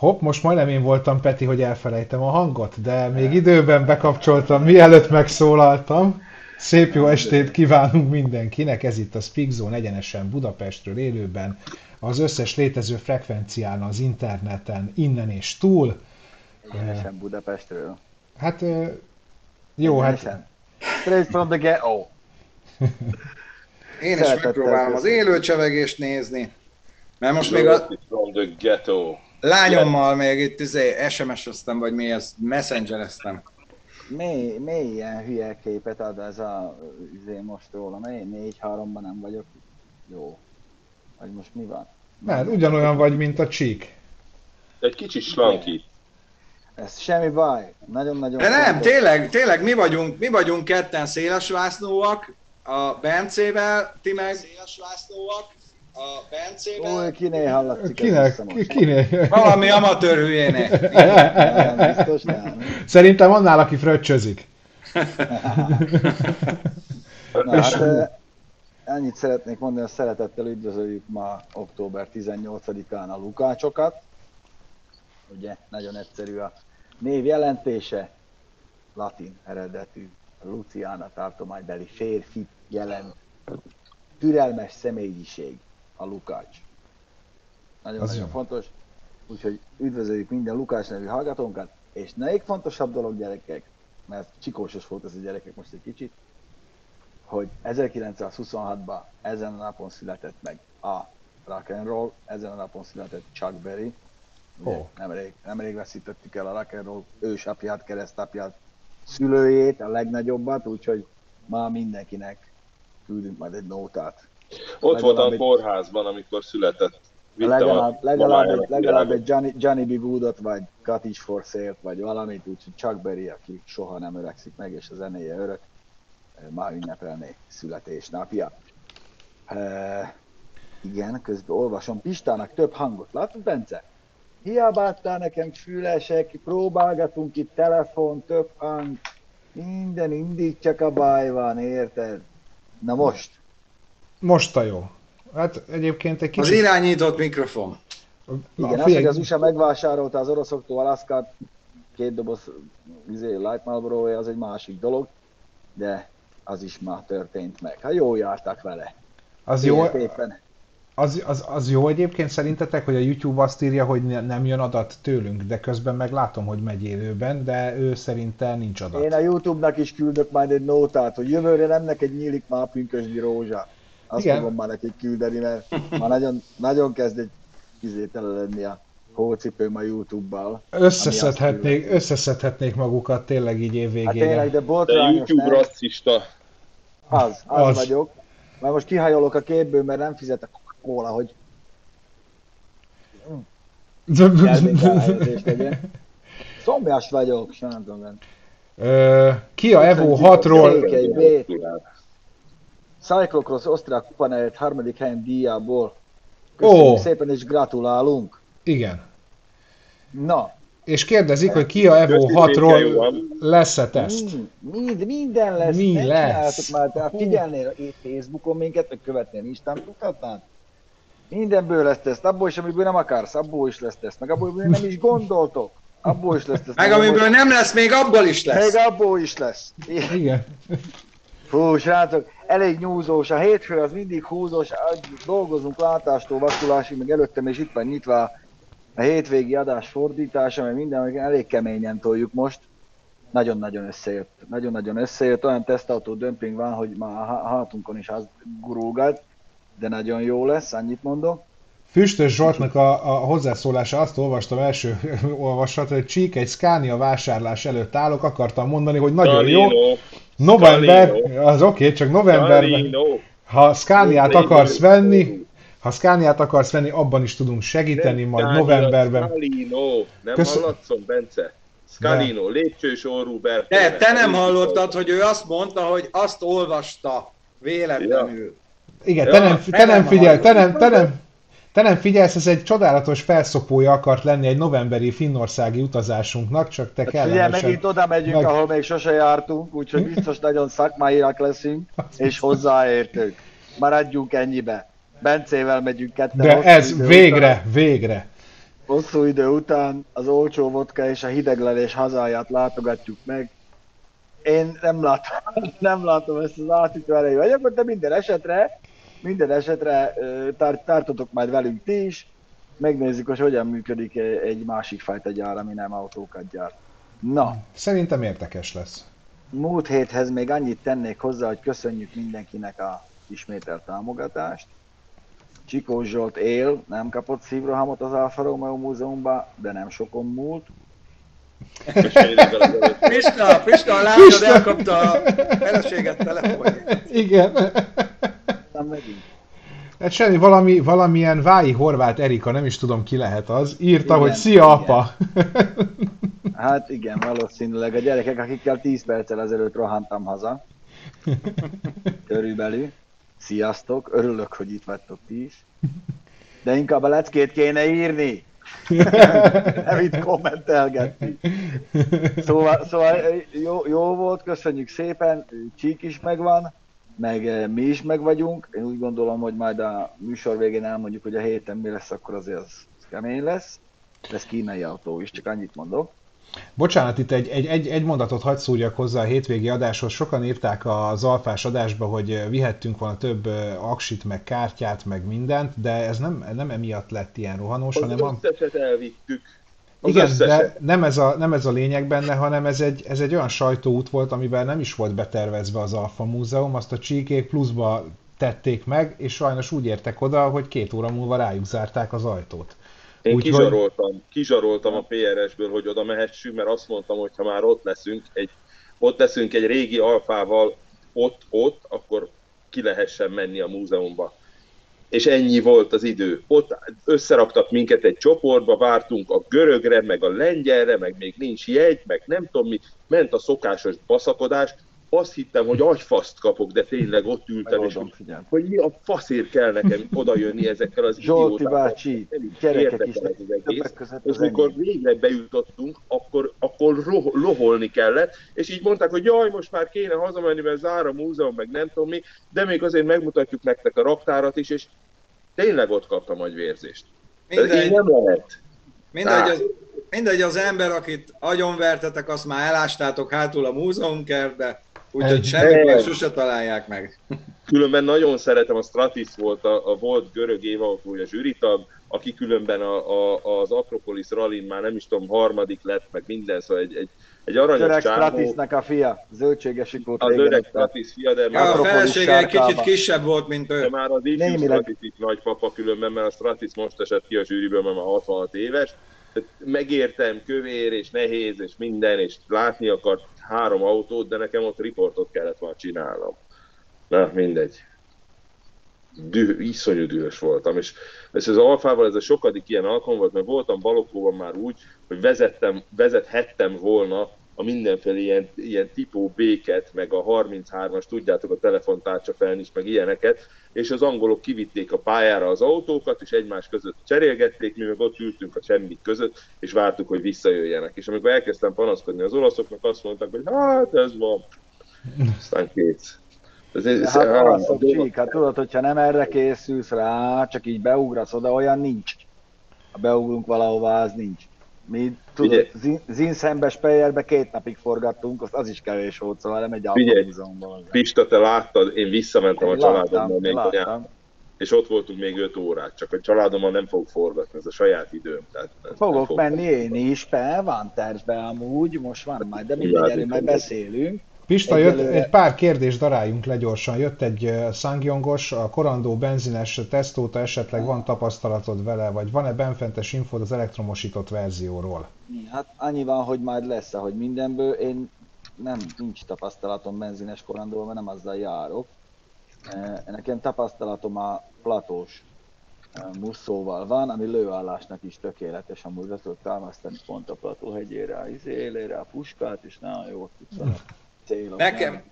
Hopp, most majdnem én voltam, Peti, hogy elfelejtem a hangot, de még időben bekapcsoltam, mielőtt megszólaltam. Szép jó estét kívánunk mindenkinek, ez itt a Speak Zone egyenesen Budapestről élőben, az összes létező frekvencián az interneten, innen és túl. Egyenesen Budapestről. Hát jó, Egyenesen. hát Straight from the ghetto. Én is megpróbálom az élő csevegést nézni, mert most még a From the ghetto. Lányommal még itt izé, SMS-eztem, vagy mi ez, messengereztem. Mély, mély ilyen hülye képet ad ez a izé most róla, mely 4-3-ban nem vagyok. Jó. Vagy most mi van? mert ugyanolyan vagy, mint a csík. Egy kicsit slanki. Ez semmi baj. Nagyon-nagyon De nem, fontos. tényleg, tényleg mi vagyunk, mi vagyunk ketten szélesvásznóak, a Bencével, ti meg szélesvásznóak, a Bencével. Új, kinél hallatszik ez Kinek? most? Kinek? Valami amatőr hülyének. Nem, biztos nem. Szerintem annál, aki fröccsözik. Na, hát, eh, ennyit szeretnék mondani, hogy szeretettel üdvözöljük ma október 18-án a Lukácsokat. Ugye, nagyon egyszerű a név jelentése, latin eredetű, Luciana tartománybeli férfi jelent, türelmes személyiség a Lukács. Az Nagyon-nagyon jó. fontos, úgyhogy üdvözöljük minden Lukács nevű hallgatónkat, és még fontosabb dolog gyerekek, mert csikósos volt ez a gyerekek most egy kicsit, hogy 1926-ban ezen a napon született meg a rock and roll, ezen a napon született Chuck Berry. Ugye, Ó. nemrég, nemrég veszítettük el a rock and roll ősapját, keresztapját, szülőjét, a legnagyobbat, úgyhogy ma mindenkinek küldünk majd egy nótát. Ott voltam a Legalább egy- kórházban, amikor született. Vittem Legalább, a legalább, egy, legalább egy Johnny, Johnny B. Goodot, vagy Cottage for Sale-t, vagy valamit, úgyhogy Chuck Berry, aki soha nem öregszik meg, és a zenéje örök, eh, ma ünnepelné születésnapja. E, igen, közben olvasom Pistának több hangot. Látod, Bence? Hiába adtál nekem fülesek, próbálgatunk itt telefon, több hang, minden mindig csak a baj van, érted? Na most, Most a jó. Hát egyébként egy Az kicsit... irányított mikrofon. Igen, Na, az, figyelj, hogy az USA megvásárolta az oroszoktól Alaskát, két doboz izé, Light marlboro az egy másik dolog, de az is már történt meg. Hát jól jártak vele. az jó, az, az, az jó egyébként szerintetek, hogy a YouTube azt írja, hogy ne- nem jön adat tőlünk, de közben meg látom, hogy megy élőben, de ő szerinte nincs adat. Én a Youtube-nak is küldök majd egy nótát, hogy jövőre nem neked nyílik már a pünkösdi rózsa. Azt Igen. fogom már nekik küldeni, mert már nagyon, nagyon kezd egy izé tele lenni a hócipőm a Youtube-bal. Összeszedhetnék, összeszedhetnék magukat tényleg így év Hát tényleg, de De botrányos, YouTube nem? rasszista. Az, az, Az. vagyok. Mert most kihajolok a képből, mert nem fizetek róla, hogy. Szomjas vagyok, sem nem tudom. Ö, Kia Evo 6-ról Székely B. Cyclocross osztrák kupanelyet harmadik helyen díjából. Köszönjük Ó. szépen és gratulálunk. igen. Na, És kérdezik, hogy Kia Evo Köszi, szépen, jó 6-ról van. lesz-e teszt? mind, mind, minden lesz. Mi Ne lesz? Már, tehát figyelnél itt Facebookon minket, vagy követnél Instán, tudhatnád? Mindenből lesz teszt, abból is, amiből nem akarsz, abból is lesz teszt, meg abból, amiből nem is gondoltok, abból is lesz teszt. Meg amiből nem lesz, még abból is lesz. Még abból is lesz. Igen. Fú, srácok, elég nyúzós. A hétfő az mindig húzós, dolgozunk látástól vakulásig, meg előttem és itt van nyitva a hétvégi adás fordítása, mert minden elég keményen toljuk most. Nagyon-nagyon összejött. Nagyon-nagyon összejött. Olyan tesztautó dömping van, hogy már a há- hátunkon is az gurulgat, de nagyon jó lesz, annyit mondok. Füstös Zsoltnak a, a hozzászólása, azt olvastam első olvasat, hogy Csík egy Scania vásárlás előtt állok, akartam mondani, hogy nagyon jó. November, az oké, okay, csak novemberben, ha Scaniát akarsz venni, ha Scaniát akarsz venni, abban is tudunk segíteni, majd Scania, novemberben. Scalino. Nem Köszön- hallatszom, Bence? Scalino, lépcsős orrú Bertone. Te, te nem hallottad, hogy ő azt mondta, hogy azt olvasta véletlenül. Igen, Ja, te nem, te nem nem figyel, te nem, te nem, te nem figyelsz, ez egy csodálatos felszopója akart lenni egy novemberi finnországi utazásunknak, csak te Hát Ugye kellemesen... megint oda megyünk, meg- ahol még sose jártunk, úgyhogy biztos nagyon szakmaiak leszünk, és hozzáértők. Maradjunk ennyibe. Bencével megyünk ketten. De ez végre, végre. hosszú idő után az olcsó vodka és a hideglelés hazáját látogatjuk meg. Én nem látom, nem látom ezt az átítő erejű vagyok, de minden esetre, minden esetre tár, tartotok majd velünk ti is, megnézzük, hogy hogyan működik egy másik fajta gyár, ami nem autókat gyárt. Na. Szerintem érdekes lesz. Múlt héthez még annyit tennék hozzá, hogy köszönjük mindenkinek a ismételt támogatást. Csikó Zsolt él, nem kapott szívrohamot az Alfa Romeo Múzeumban, de nem sokon múlt. Pista, Pista, a lányod elkapta a feleséget telefonját. Igen. Hát semmi, valami, valamilyen Vái Horváth Erika, nem is tudom ki lehet az, írta, igen, hogy szia igen. apa. Hát igen, valószínűleg a gyerekek, akikkel 10 perccel ezelőtt rohantam haza. Körülbelül. Sziasztok, örülök, hogy itt vagytok ti is. De inkább a leckét kéne írni. Nem itt kommentelgetni. Szóval, szóval jó, jó volt, köszönjük szépen, Csík is megvan, meg eh, mi is meg vagyunk. Én úgy gondolom, hogy majd a műsor végén elmondjuk, hogy a héten mi lesz, akkor azért az kemény lesz. Lesz kínai autó is, csak annyit mondok. Bocsánat, itt egy, egy, egy, egy mondatot hagy szúrjak hozzá a hétvégi adáshoz. Sokan írták az alfás adásba, hogy vihettünk volna több aksit, meg kártyát, meg mindent, de ez nem, nem emiatt lett ilyen rohanós, az hanem... Az összeset elvittük. Az Igen, de nem ez, a, nem ez a lényeg benne, hanem ez egy, ez egy olyan sajtóút volt, amiben nem is volt betervezve az Alfa Múzeum, azt a csíkék pluszba tették meg, és sajnos úgy értek oda, hogy két óra múlva rájuk zárták az ajtót. Én Úgy, kizsaroltam, hogy... kizsaroltam a PRS-ből, hogy oda mehessünk, mert azt mondtam, hogy ha már ott leszünk, egy, ott leszünk egy régi alfával, ott, ott, akkor ki lehessen menni a múzeumba. És ennyi volt az idő. Ott összeraktak minket egy csoportba, vártunk a görögre, meg a lengyelre, meg még nincs jegy, meg nem tudom mi, ment a szokásos baszakodás, azt hittem, hogy agyfaszt kapok, de tényleg ott ültem, és hogy, hogy mi a faszért kell nekem oda jönni ezekkel az Zsolti bácsi, gyerekek is, és mikor végre bejutottunk, akkor, akkor roh, loholni kellett, és így mondták, hogy jaj, most már kéne hazamenni, mert zár a múzeum, meg nem tudom mi, de még azért megmutatjuk nektek a raktárat is, és tényleg ott kaptam agyvérzést. Mindegy, nem lehet. Mindegy, az, mindegy, az ember, akit agyonvertetek, azt már elástátok hátul a múzeumkertbe, Úgyhogy semmi sose találják meg. Különben nagyon szeretem, a Stratis volt a, a volt görög évautója zsűritag, aki különben a, a, az Akropolis rallin már nem is tudom, harmadik lett, meg minden, szóval egy, egy, egy aranyos Öreg Stratisnek a fia, zöldséges ikót Az öreg Stratis fia, de már... a felesége egy kicsit kisebb volt, mint ő. De már az ifjú Stratis itt nagypapa különben, mert a Stratis most esett ki a zsűriből, mert már 66 éves. Megértem, kövér és nehéz és minden, és látni akart három autót, de nekem ott riportot kellett már csinálnom. Na, mindegy. Düh, iszonyú dühös voltam, és ez az Alfával ez a sokadik ilyen alkalom volt, mert voltam Balokóban már úgy, hogy vezettem, vezethettem volna a mindenféle ilyen, ilyen tipó béket, meg a 33-as, tudjátok, a telefontárcsa felnis, meg ilyeneket, és az angolok kivitték a pályára az autókat, és egymás között cserélgették, mi meg ott ültünk a semmit között, és vártuk, hogy visszajöjjenek. És amikor elkezdtem panaszkodni az olaszoknak, azt mondták, hogy hát ez van. Aztán kész. Ez, ez, hát olaszok, csík, hát tudod, hogyha nem erre készülsz rá, csak így beugrasz oda, olyan nincs. Ha beugrunk valahova, az nincs. Mi, tudod, Zinszembe, Speyerbe két napig forgattunk, az, az is kevés volt, szóval nem egy autómúzeumban. Pista, te láttad, én visszamentem én a családommal még láttam. és ott voltunk még 5 órát, csak a családommal nem fogok forgatni, ez a saját időm. Tehát Fogok fog menni én is, be, van tervbe amúgy, most van majd, de mindegy, erről majd beszélünk. Pista, jött, egy pár kérdés daráljunk le gyorsan. Jött egy Sangyongos, a korandó benzines tesztóta esetleg van tapasztalatod vele, vagy van-e benfentes infód az elektromosított verzióról? Hát annyi van, hogy majd lesz, ahogy mindenből. Én nem, nincs tapasztalatom benzines korandóval, mert nem azzal járok. Nekem tapasztalatom a platós muszóval van, ami lőállásnak is tökéletes, amúgy le tudod támasztani pont a plató hegyére, az élére, a puskát, és nagyon jó tudsz célok. Nekem.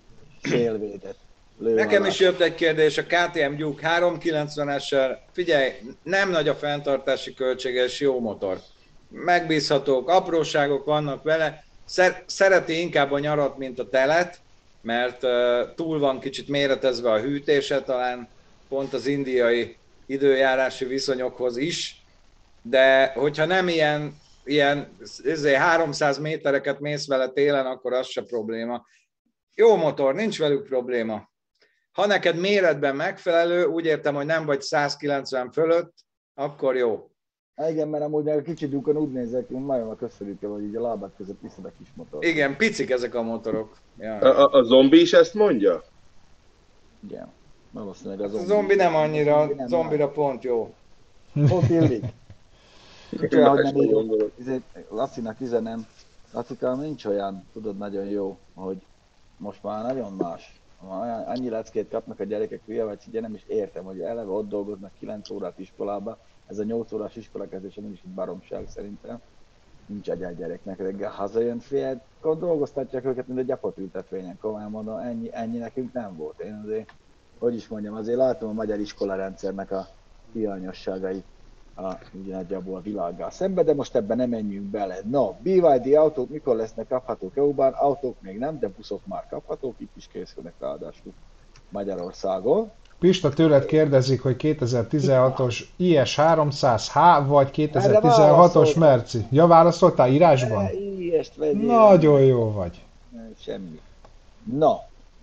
Nekem is jött egy kérdés, a KTM Duke 390-essel, figyelj, nem nagy a fenntartási költsége, és jó motor. Megbízhatók, apróságok vannak vele, Szer- szereti inkább a nyarat, mint a telet, mert uh, túl van kicsit méretezve a hűtése, talán pont az indiai időjárási viszonyokhoz is, de hogyha nem ilyen, ilyen 300 métereket mész vele télen, akkor az se probléma. Jó motor, nincs velük probléma. Ha neked méretben megfelelő, úgy értem, hogy nem vagy 190 fölött, akkor jó. Igen, mert amúgy a kicsit lyukon úgy nézek, majom a köszönjük, hogy így a lábát között viszed a kis motor. Igen, picik ezek a motorok. Ja. A, a, a zombi is ezt mondja? Igen. Valószínűleg a A zombi. zombi nem annyira, Zombi nem zombira pont jó. Pont illik. Olyan, hogy nem így, izé, Lacinak üzenem, Lacikám nincs olyan, tudod, nagyon jó, hogy most már nagyon más. Olyan, annyi leckét kapnak a gyerekek, hülye vagy, ugye nem is értem, hogy eleve ott dolgoznak 9 órát iskolába, ez a 8 órás iskolakezdése nem is egy baromság szerintem. Nincs egy gyereknek, reggel hazajön, fél, akkor dolgoztatják őket, mint a gyapot ültetvényen, komolyan mondom, ennyi, ennyi nekünk nem volt. Én azért, hogy is mondjam, azért látom a magyar iskolarendszernek a hiányosságait a, nagyjából a világgal szembe, de most ebben nem menjünk bele. No, BYD autók mikor lesznek kaphatók EU-ban? Autók még nem, de buszok már kaphatók, itt is készülnek ráadásul Magyarországon. Pista tőled kérdezik, hogy 2016-os IS300H vagy 2016-os válaszoltam. Merci. Ja, válaszoltál írásban? E, Ilyest vegyél. Nagyon jó vagy. Semmi. No,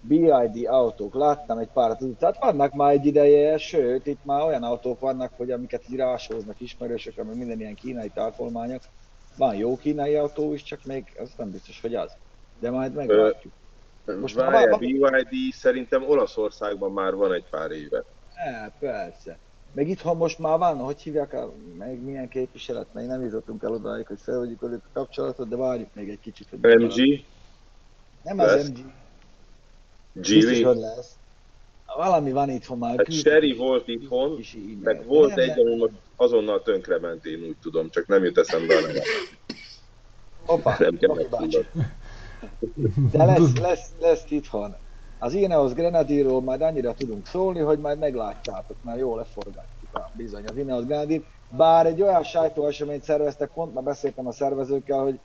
BID autók, láttam egy párat, tehát vannak már egy ideje, sőt, itt már olyan autók vannak, hogy amiket így rásóznak ismerősök, ami minden ilyen kínai tarkolmányok. Van jó kínai autó is, csak még az nem biztos, hogy az. De majd meglátjuk. Most már Várjál, van- BYD szerintem Olaszországban már van egy pár éve. E, persze. Meg itthon most már van, hogy hívják, a, meg milyen képviselet, még nem jutottunk el odáig, hogy felvegyük velük a kapcsolatot, de várjuk még egy kicsit. Hogy MG, Nem az lesz? MG, Geely, lesz. Valami van itthon már. hát Sherry volt itthon, meg volt Nem, egy, ami most azonnal tönkrement, én úgy tudom, csak nem jut eszembe a neve. Hoppá, Nem kell. De lesz, lesz, lesz itthon. Az Ineos Grenadierról majd annyira tudunk szólni, hogy majd meglátjátok, mert jól leforgatjuk a bizony az Ineos Grenadier. Bár egy olyan sajtóeseményt szerveztek, pont már beszéltem a szervezőkkel, hogy,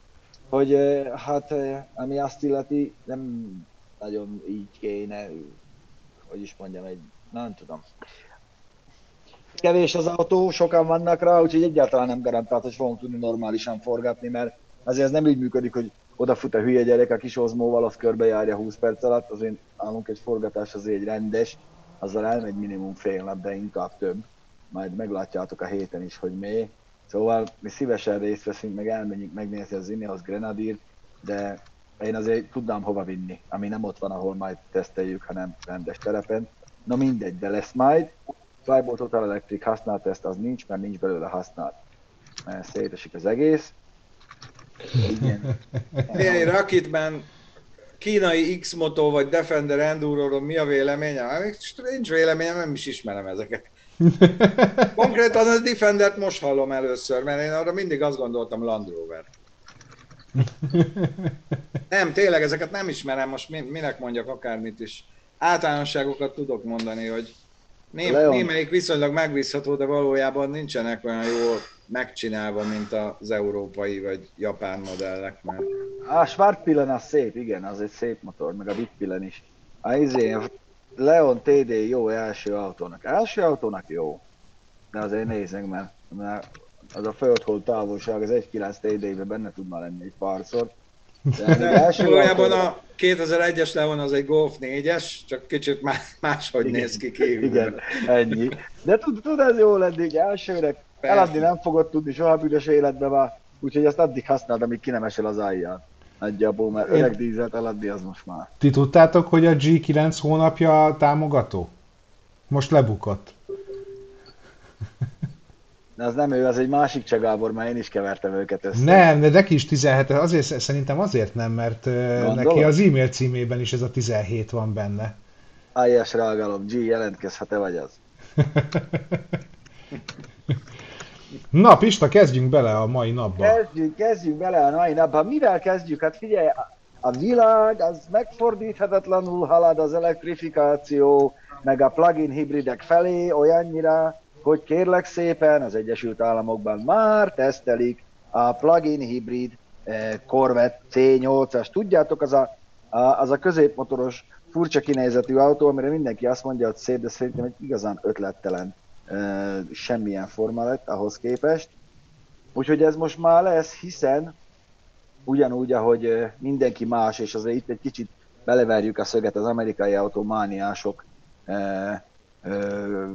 hogy eh, hát eh, ami azt illeti, nem nagyon így kéne, hogy is mondjam, egy, nem tudom. Kevés az autó, sokan vannak rá, úgyhogy egyáltalán nem garantált, hogy fogunk tudni normálisan forgatni, mert azért ez nem így működik, hogy odafut a hülye gyerek a kis ozmóval, az körbejárja 20 perc alatt, azért nálunk egy forgatás azért egy rendes, azzal elmegy minimum fél nap, de inkább több. Majd meglátjátok a héten is, hogy mi. Szóval mi szívesen részt veszünk, meg elmenjünk megnézni az Ineos Grenadier, de én azért tudnám hova vinni, ami nem ott van, ahol majd teszteljük, hanem rendes terepen. Na mindegy, de lesz majd. Flybolt Total Electric használt ezt, az nincs, mert nincs belőle használt. Mert Szétesik az egész. Igen. Figyelj, Rakitben kínai X-Moto vagy Defender Enduro-ról mi a véleményem? Nincs véleményem, nem is ismerem ezeket. Konkrétan a Defendert most hallom először, mert én arra mindig azt gondoltam Land Rover. Nem, tényleg ezeket nem ismerem, most min- minek mondjak akármit is. Általánosságokat tudok mondani, hogy né- Leon. némelyik viszonylag megbízható, de valójában nincsenek olyan jól megcsinálva, mint az európai vagy japán modellek. Mert... A Schwarzpillen az szép, igen, az egy szép motor, meg a Bitpillen is. A izé, Leon TD jó első autónak. Első autónak jó, de azért nézzük, mert, mert az a földhold távolság, az 1.9 TD-be benne tud már lenni egy párszor. Valójában a 2001-es Leon az egy Golf 4-es, csak kicsit más, máshogy Igen. néz ki kívül. Igen, ennyi. De tud, tud ez jó lenni, hogy elsőre Persze. eladni nem fogod tudni soha büdös életben már, úgyhogy azt addig használd, amíg ki nem esel az állján. Nagyjából, mert öreg dízelt eladni az most már. Ti tudtátok, hogy a G9 hónapja támogató? Most lebukott. De az nem ő, az egy másik Csagábor, mert én is kevertem őket össze. Nem, de neki is 17, azért, szerintem azért nem, mert Gondolod? neki az e-mail címében is ez a 17 van benne. Ályás rágalom, G, jelentkezz, ha te vagy az. Na, Pista, kezdjünk bele a mai napba. Kezdjünk, kezdjünk bele a mai napba. Mivel kezdjük? Hát figyelj, a világ az megfordíthatatlanul halad az elektrifikáció, meg a plug-in hibridek felé olyannyira, hogy kérlek szépen az Egyesült Államokban már tesztelik a plug-in hibrid eh, Corvette C8-as. Tudjátok, az a, a, az a középmotoros furcsa kinézetű autó, amire mindenki azt mondja, hogy szép, de szerintem egy igazán ötlettelen eh, semmilyen forma lett ahhoz képest. Úgyhogy ez most már lesz, hiszen ugyanúgy, ahogy mindenki más, és azért itt egy kicsit beleverjük a szöget az amerikai automániások eh, eh,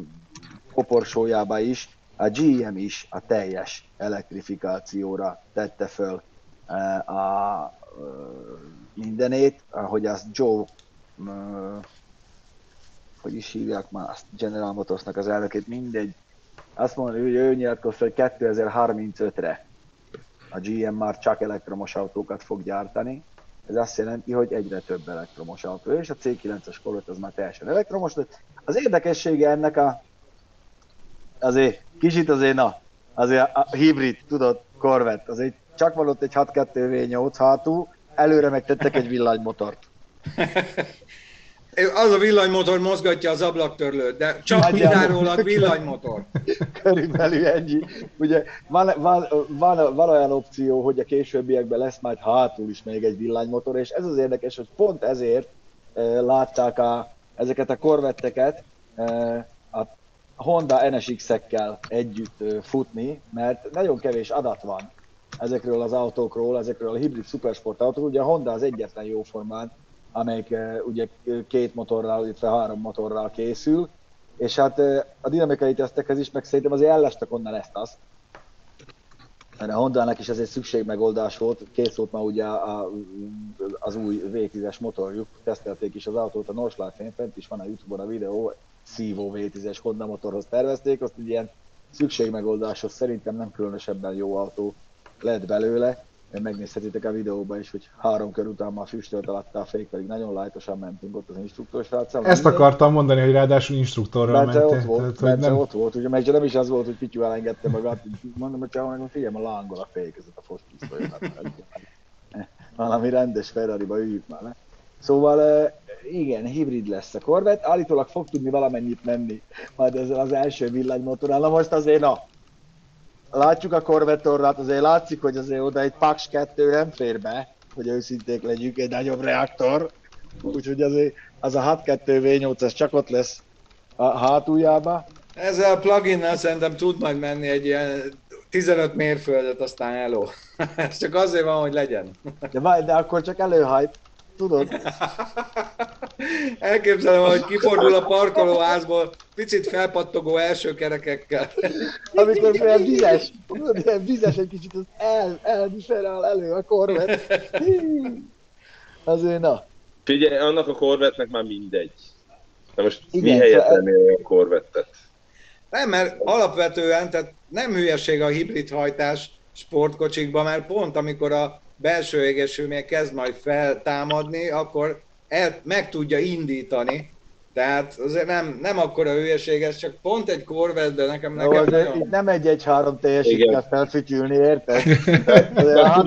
koporsójába is, a GM is a teljes elektrifikációra tette föl eh, a eh, mindenét, ahogy azt Joe, eh, hogy is hívják már azt General Motorsnak az elnökét, mindegy, azt mondja, hogy ő nyilatkozta, hogy 2035-re a GM már csak elektromos autókat fog gyártani. Ez azt jelenti, hogy egyre több elektromos autó, és a C9-es Corvette az már teljesen elektromos. De az érdekessége ennek a azért kicsit azért, na, azért a hibrid, tudod, Corvette, azért csak van ott egy 6.2 V8 hátul, előre megtettek egy villanymotort. Az a villanymotor mozgatja az ablaktörlőt, de csak kizárólag villanymotor. Körülbelül ennyi. Ugye van, van, van, van, olyan opció, hogy a későbbiekben lesz majd hátul is még egy villanymotor, és ez az érdekes, hogy pont ezért e, látták a, ezeket a korvetteket e, a Honda NSX-ekkel együtt futni, mert nagyon kevés adat van ezekről az autókról, ezekről a hibrid supersport autókról. Ugye a Honda az egyetlen jó formán amelyik ugye két motorral, illetve három motorral készül, és hát a dinamikai tesztekhez is, meg szerintem azért ellestek onnan ezt azt, mert a Honda-nak is ez egy szükségmegoldás volt, készült már ugye a, az új V10-es motorjuk, tesztelték is az autót a Norslátén, fent is van a Youtube-on a videó, szívó V10-es Honda motorhoz tervezték, azt egy ilyen szükségmegoldáshoz szerintem nem különösebben jó autó lett belőle, megnézhetitek a videóban is, hogy három kör után már füstölt alatta a fék, pedig nagyon lájtosan mentünk ott az instruktors sráccal. Ezt minden. akartam mondani, hogy ráadásul instruktorral mentél. ott volt, Tehát, nem... ott volt, ugye meg nem is az volt, hogy Pityu elengedte magát, mondom, hogy csak mondom, figyelj, a lángol a fék, ez a fospisztoly. Valami rendes Ferrari-ba üljük már le. Szóval igen, hibrid lesz a Corvette, állítólag fog tudni valamennyit menni majd ezzel az első villanymotorral. Na most azért, na, látjuk a Corvettorrát, azért látszik, hogy azért oda egy Pax 2 nem fér be, hogy őszinték legyünk, egy nagyobb reaktor. Úgyhogy azért az a 6.2 V8 az csak ott lesz a hátuljába. Ezzel a plugin szerintem tud majd menni egy ilyen 15 mérföldet, aztán eló. Ez csak azért van, hogy legyen. De, vaj, de akkor csak előhype. Tudod? Elképzelem, hogy kifordul a parkolóházból, picit felpattogó első kerekekkel. Amikor olyan vizes, ilyen vizes egy kicsit, az el, el, elő a korvet. Azért na. Figyelj, annak a korvetnek már mindegy. Na most Igen, mi helyett szóval... a korvettet? Nem, mert alapvetően, tehát nem hülyeség a hibrid hajtás sportkocsikban, mert pont amikor a belső égesülmény kezd majd feltámadni, akkor el, meg tudja indítani. Tehát azért nem, nem akkora hülyeség, ez csak pont egy Corvette, de nekem, nekem Jó, de nagyon... nem egy egy három teljesít kell felfütyülni, érted? a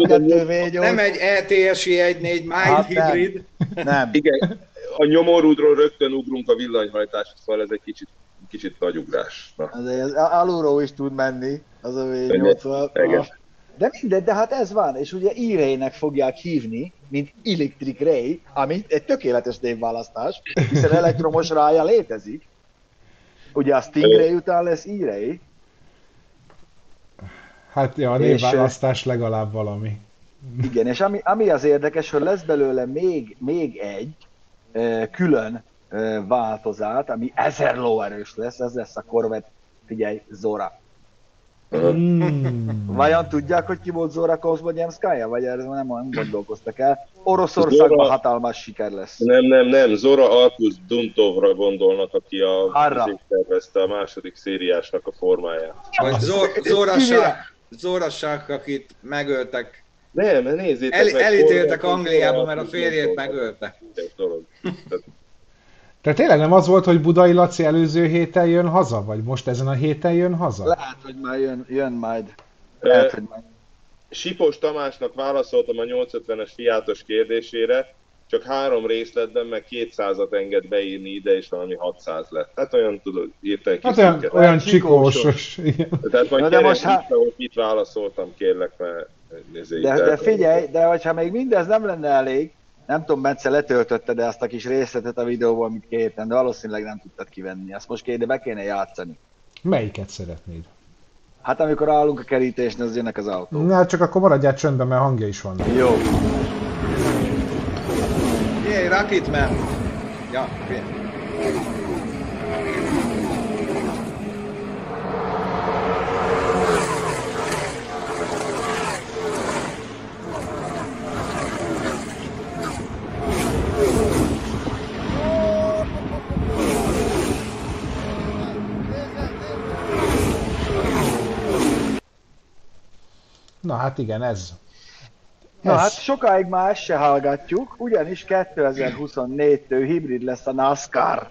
nem egy ETSI 1.4 mild hát hybrid. Nem. nem. Igen, a nyomorúdról rögtön ugrunk a villanyhajtásra, szóval ez egy kicsit, kicsit nagy ugrás. Na. Azért alulról is tud menni, az a V80. De mindegy, de hát ez van, és ugye e fogják hívni, mint Electric Ray, ami egy tökéletes névválasztás, hiszen elektromos rája létezik. Ugye a Stingray után lesz e Hát ja, a névválasztás és, legalább valami. Igen, és ami, ami az érdekes, hogy lesz belőle még, még egy e, külön e, változat, ami ezer lóerős lesz, ez lesz a Corvette, figyelj, Zora. Mm. Vajon tudják, hogy ki volt Zora Kozbonyemszkája, vagy erre nem, nem gondolkoztak el? Oroszországban Zora... hatalmas siker lesz. Nem, nem, nem. Zora Alkus Duntovra gondolnak, aki a tervezte a második szériásnak a formáját. Vagy Zora, Sák, Zora Sák, akit megöltek. Nem, nézzétek El, meg. Elítéltek Angliába, mert a férjét megölte. Dolog. Tehát tényleg nem az volt, hogy Budai Laci előző héten jön haza, vagy most ezen a héten jön haza? Lehet, hogy már jön, jön majd. Lehet, hogy majd. Sipos Tamásnak válaszoltam a 850-es fiátos kérdésére, csak három részletben meg 200-at enged beírni ide, és valami 600 lett. Tehát olyan, tudod, írta egy hát olyan, olyan csikósos. Tehát majd de most há... hogy itt válaszoltam, kérlek, mert de, de figyelj, de hogyha még mindez nem lenne elég, nem tudom, Bence letöltötte de azt a kis részletet a videóból, amit kértem, de valószínűleg nem tudtad kivenni. Azt most kéne, be kéne játszani. Melyiket szeretnéd? Hát amikor állunk a kerítésnél, az jönnek az autók. Na, csak akkor maradjál csöndben, mert hangja is van. Jó. Jé, Rocketman! Ja, figyelj. Na hát igen, ez. Na Ez. hát sokáig már ezt se hallgatjuk, ugyanis 2024-től hibrid lesz a NASCAR.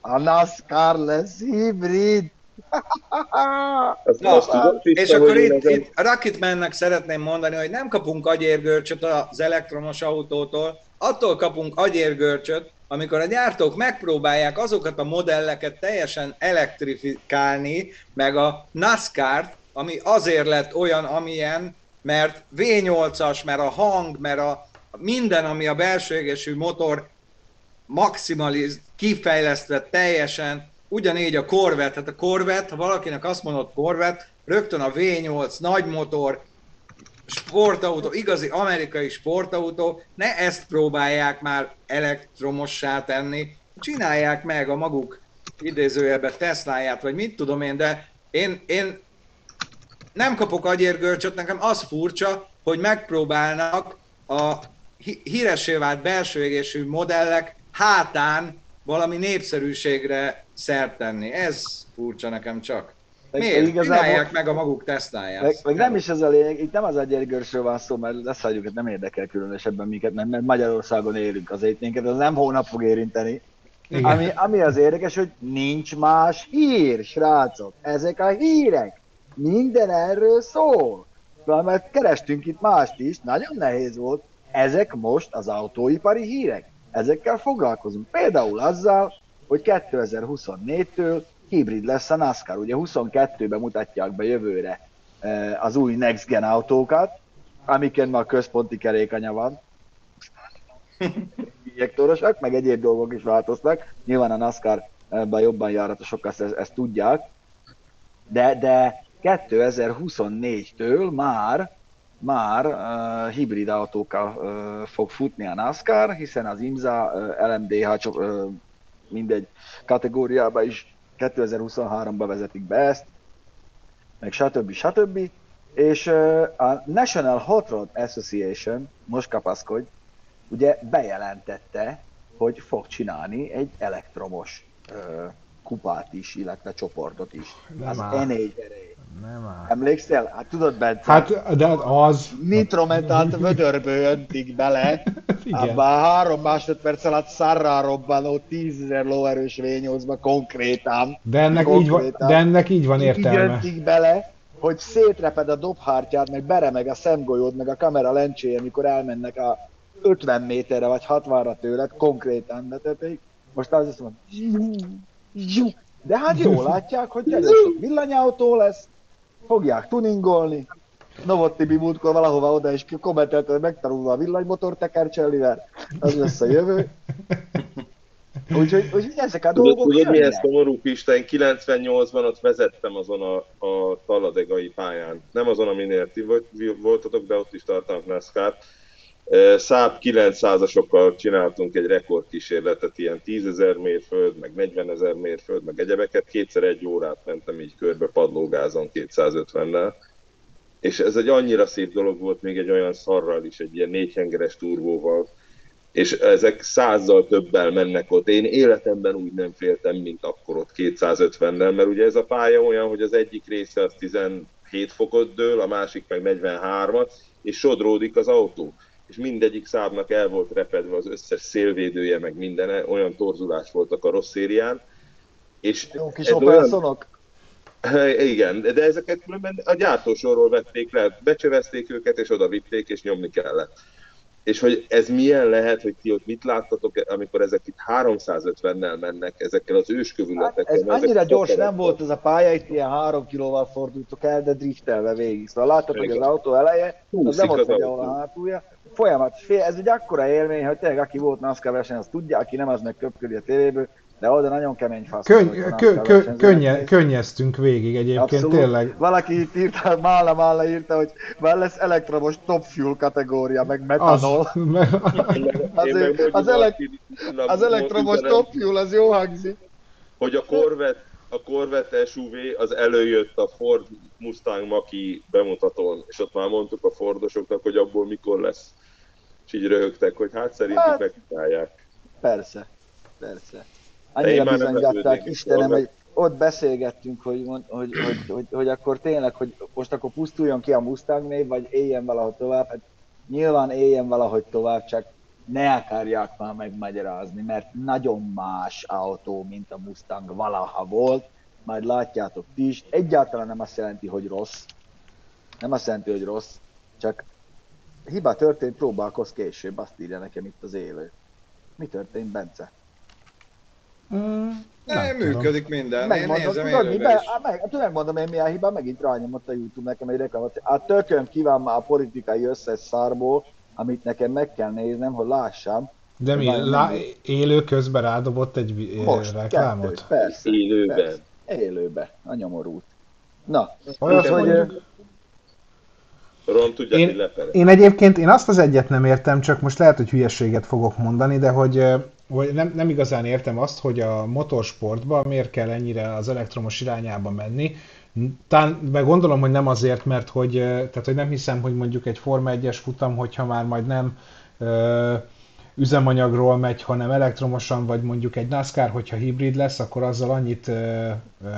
A NASCAR lesz hibrid. Na, azt tudod, és akkor itt, ezen- itt Rocketmannek szeretném mondani, hogy nem kapunk agyérgörcsöt az elektromos autótól, attól kapunk agyérgörcsöt, amikor a gyártók megpróbálják azokat a modelleket teljesen elektrifikálni, meg a NASCAR-t, ami azért lett olyan, amilyen, mert V8-as, mert a hang, mert a minden, ami a belső égésű motor maximaliz, kifejlesztve teljesen, ugyanígy a Corvette, hát a Corvette, ha valakinek azt mondod Corvette, rögtön a V8, nagy motor, sportautó, igazi amerikai sportautó, ne ezt próbálják már elektromossá tenni, csinálják meg a maguk idézőjelben Tesláját, vagy mit tudom én, de én, én nem kapok agyérgörcsöt, nekem az furcsa, hogy megpróbálnak a híressé vált belső égésű modellek hátán valami népszerűségre szert tenni. Ez furcsa nekem csak. Meg- Miért? igazából- Csinálják meg a maguk tesztáját. Meg, meg nem is ez a lényeg, itt nem az agyérgörsről van szó, mert leszálljuk, nem érdekel különösebben minket, mert, mert Magyarországon élünk azért minket, az nem hónap fog érinteni. Igen. Ami, ami az érdekes, hogy nincs más hír, srácok. Ezek a hírek. Minden erről szól. Mert kerestünk itt mást is, nagyon nehéz volt. Ezek most az autóipari hírek. Ezekkel foglalkozunk. Például azzal, hogy 2024-től hibrid lesz a NASCAR. Ugye 22-ben mutatják be jövőre eh, az új Next Gen autókat, amiken már központi kerékanya van, injektorosak, meg egyéb dolgok is változnak. Nyilván a NASCAR ebben jobban járatosok ezt, ezt tudják. De, de 2024-től már már uh, hibrid autókkal uh, fog futni a NASCAR, hiszen az IMSA, uh, LMDH cso- uh, mindegy kategóriába is 2023-ba vezetik be ezt, meg stb. stb. És uh, a National Hot Rod Association, most kapaszkodj, ugye bejelentette, hogy fog csinálni egy elektromos uh, kupát is, illetve csoportot is. Nem az áll. E4 erejé. Nem áll. Emlékszel? Hát tudod, Bence? Hát, de az... nitromentált vödörbe öntik bele, abban három másodperc alatt szarrá robbanó 10 lóerős V8-ba konkrétan. De ennek, így van, Konkrétan. de ennek így van Így értelme. öntik bele, hogy szétreped a dobhártyád, meg beremeg a szemgolyód, meg a kamera lencséje, mikor elmennek a 50 méterre vagy 60-ra tőled, konkrétan beteték. Most az azt mondom, de hát jól látják, hogy nagyon sok villanyautó lesz, fogják tuningolni. Novot Tibi múltkor valahova oda is kommentelte, hogy megtanulva a villanymotor tekercsellivel, az lesz a jövő. Úgyhogy, úgyhogy ezek a Tudod, dolgok tudod mi ez szomorú Pista? Én 98-ban ott vezettem azon a, a taladegai pályán. Nem azon, aminél ti volt- voltatok, de ott is tartanak NASCAR. Száb 900-asokkal csináltunk egy rekordkísérletet, ilyen 10 ezer mérföld, meg 40 ezer mérföld, meg egyebeket. Kétszer egy órát mentem így körbe padlógázon 250-nel. És ez egy annyira szép dolog volt, még egy olyan szarral is, egy ilyen négyhengeres turvóval, és ezek százzal többel mennek ott. Én életemben úgy nem féltem, mint akkor ott 250-nel, mert ugye ez a pálya olyan, hogy az egyik része az 17 fokot dől, a másik meg 43-at, és sodródik az autó. És mindegyik szábnak el volt repedve az összes szélvédője, meg mindene, olyan torzulás volt a karosszérián. És Jó kis ez Opel olyan- igen, de ezeket különben a gyártósorról vették le, becsevezték őket, és oda vitték, és nyomni kellett. És hogy ez milyen lehet, hogy ti ott mit láttatok, amikor ezek itt 350-nel mennek, ezekkel az Hát őskövületekkel. ez ezek annyira gyors nem tekerek- volt ez a pálya, itt ilyen három kilóval fordultok el, de driftelve végig. Szóval láttad, hogy az autó eleje, az nem ott megy, ahol a hátulja. Folyamat, fél, ez egy akkora élmény, hogy tényleg aki volt NASCAR verseny, az tudja, aki nem, az meg köpködi a tévéből, de oda nagyon kemény fasz. Könny, kö, kö, könnye, könnyeztünk végig egyébként, Abszolút. tényleg. Valaki itt írta, Mála Mála írta, hogy már lesz elektromos top fuel kategória, meg metanol. Az, Azért az elek- Az elektromos top fuel, az jó hangzik. hogy a Corvette, a Corvette SUV az előjött a Ford Mustang Maki bemutatón, és ott már mondtuk a Fordosoknak, hogy abból mikor lesz. És így röhögtek, hogy hát szerintük Hát- megcsinálják. Persze, persze. Annyira bizonygatták, Istenem, hogy- hogy ott beszélgettünk, hogy, mond- hogy, hogy, hogy, hogy, akkor tényleg, hogy most akkor pusztuljon ki a Mustang név, vagy éljen valahogy tovább. Hát nyilván éljen valahogy tovább, csak ne akarják már megmagyarázni, mert nagyon más autó, mint a Mustang valaha volt. Majd látjátok ti is. Egyáltalán nem azt jelenti, hogy rossz. Nem azt jelenti, hogy rossz, csak hiba történt, próbálkoz később, azt írja nekem itt az élő. Mi történt, Bence? Mm, Nem, nem tudom. működik minden. Én Megmondom, nézem tudod, mi élőben be, is. meg, megmondom én milyen hiba, megint rányomott a Youtube nekem egy reklámot. A tököm kíván már a politikai összes szarból, amit nekem meg kell néznem, hogy lássam. De mi, lá, élő közben rádobott egy Most, reklámot? kettőt, persze. Élőben. Persze. Élőbe, a nyomorult. Na, Olyat, hogy- ö, Ron tudja, Én- hogy. Én egyébként, én azt az egyet nem értem, csak most lehet, hogy hülyeséget fogok mondani, de hogy, hogy nem, nem igazán értem azt, hogy a motorsportban miért kell ennyire az elektromos irányába menni. Tán, meg gondolom, hogy nem azért, mert hogy, tehát, hogy nem hiszem, hogy mondjuk egy Forma 1-es futam, hogyha már majd nem ö, üzemanyagról megy, hanem elektromosan, vagy mondjuk egy NASCAR, hogyha hibrid lesz, akkor azzal annyit ö, ö,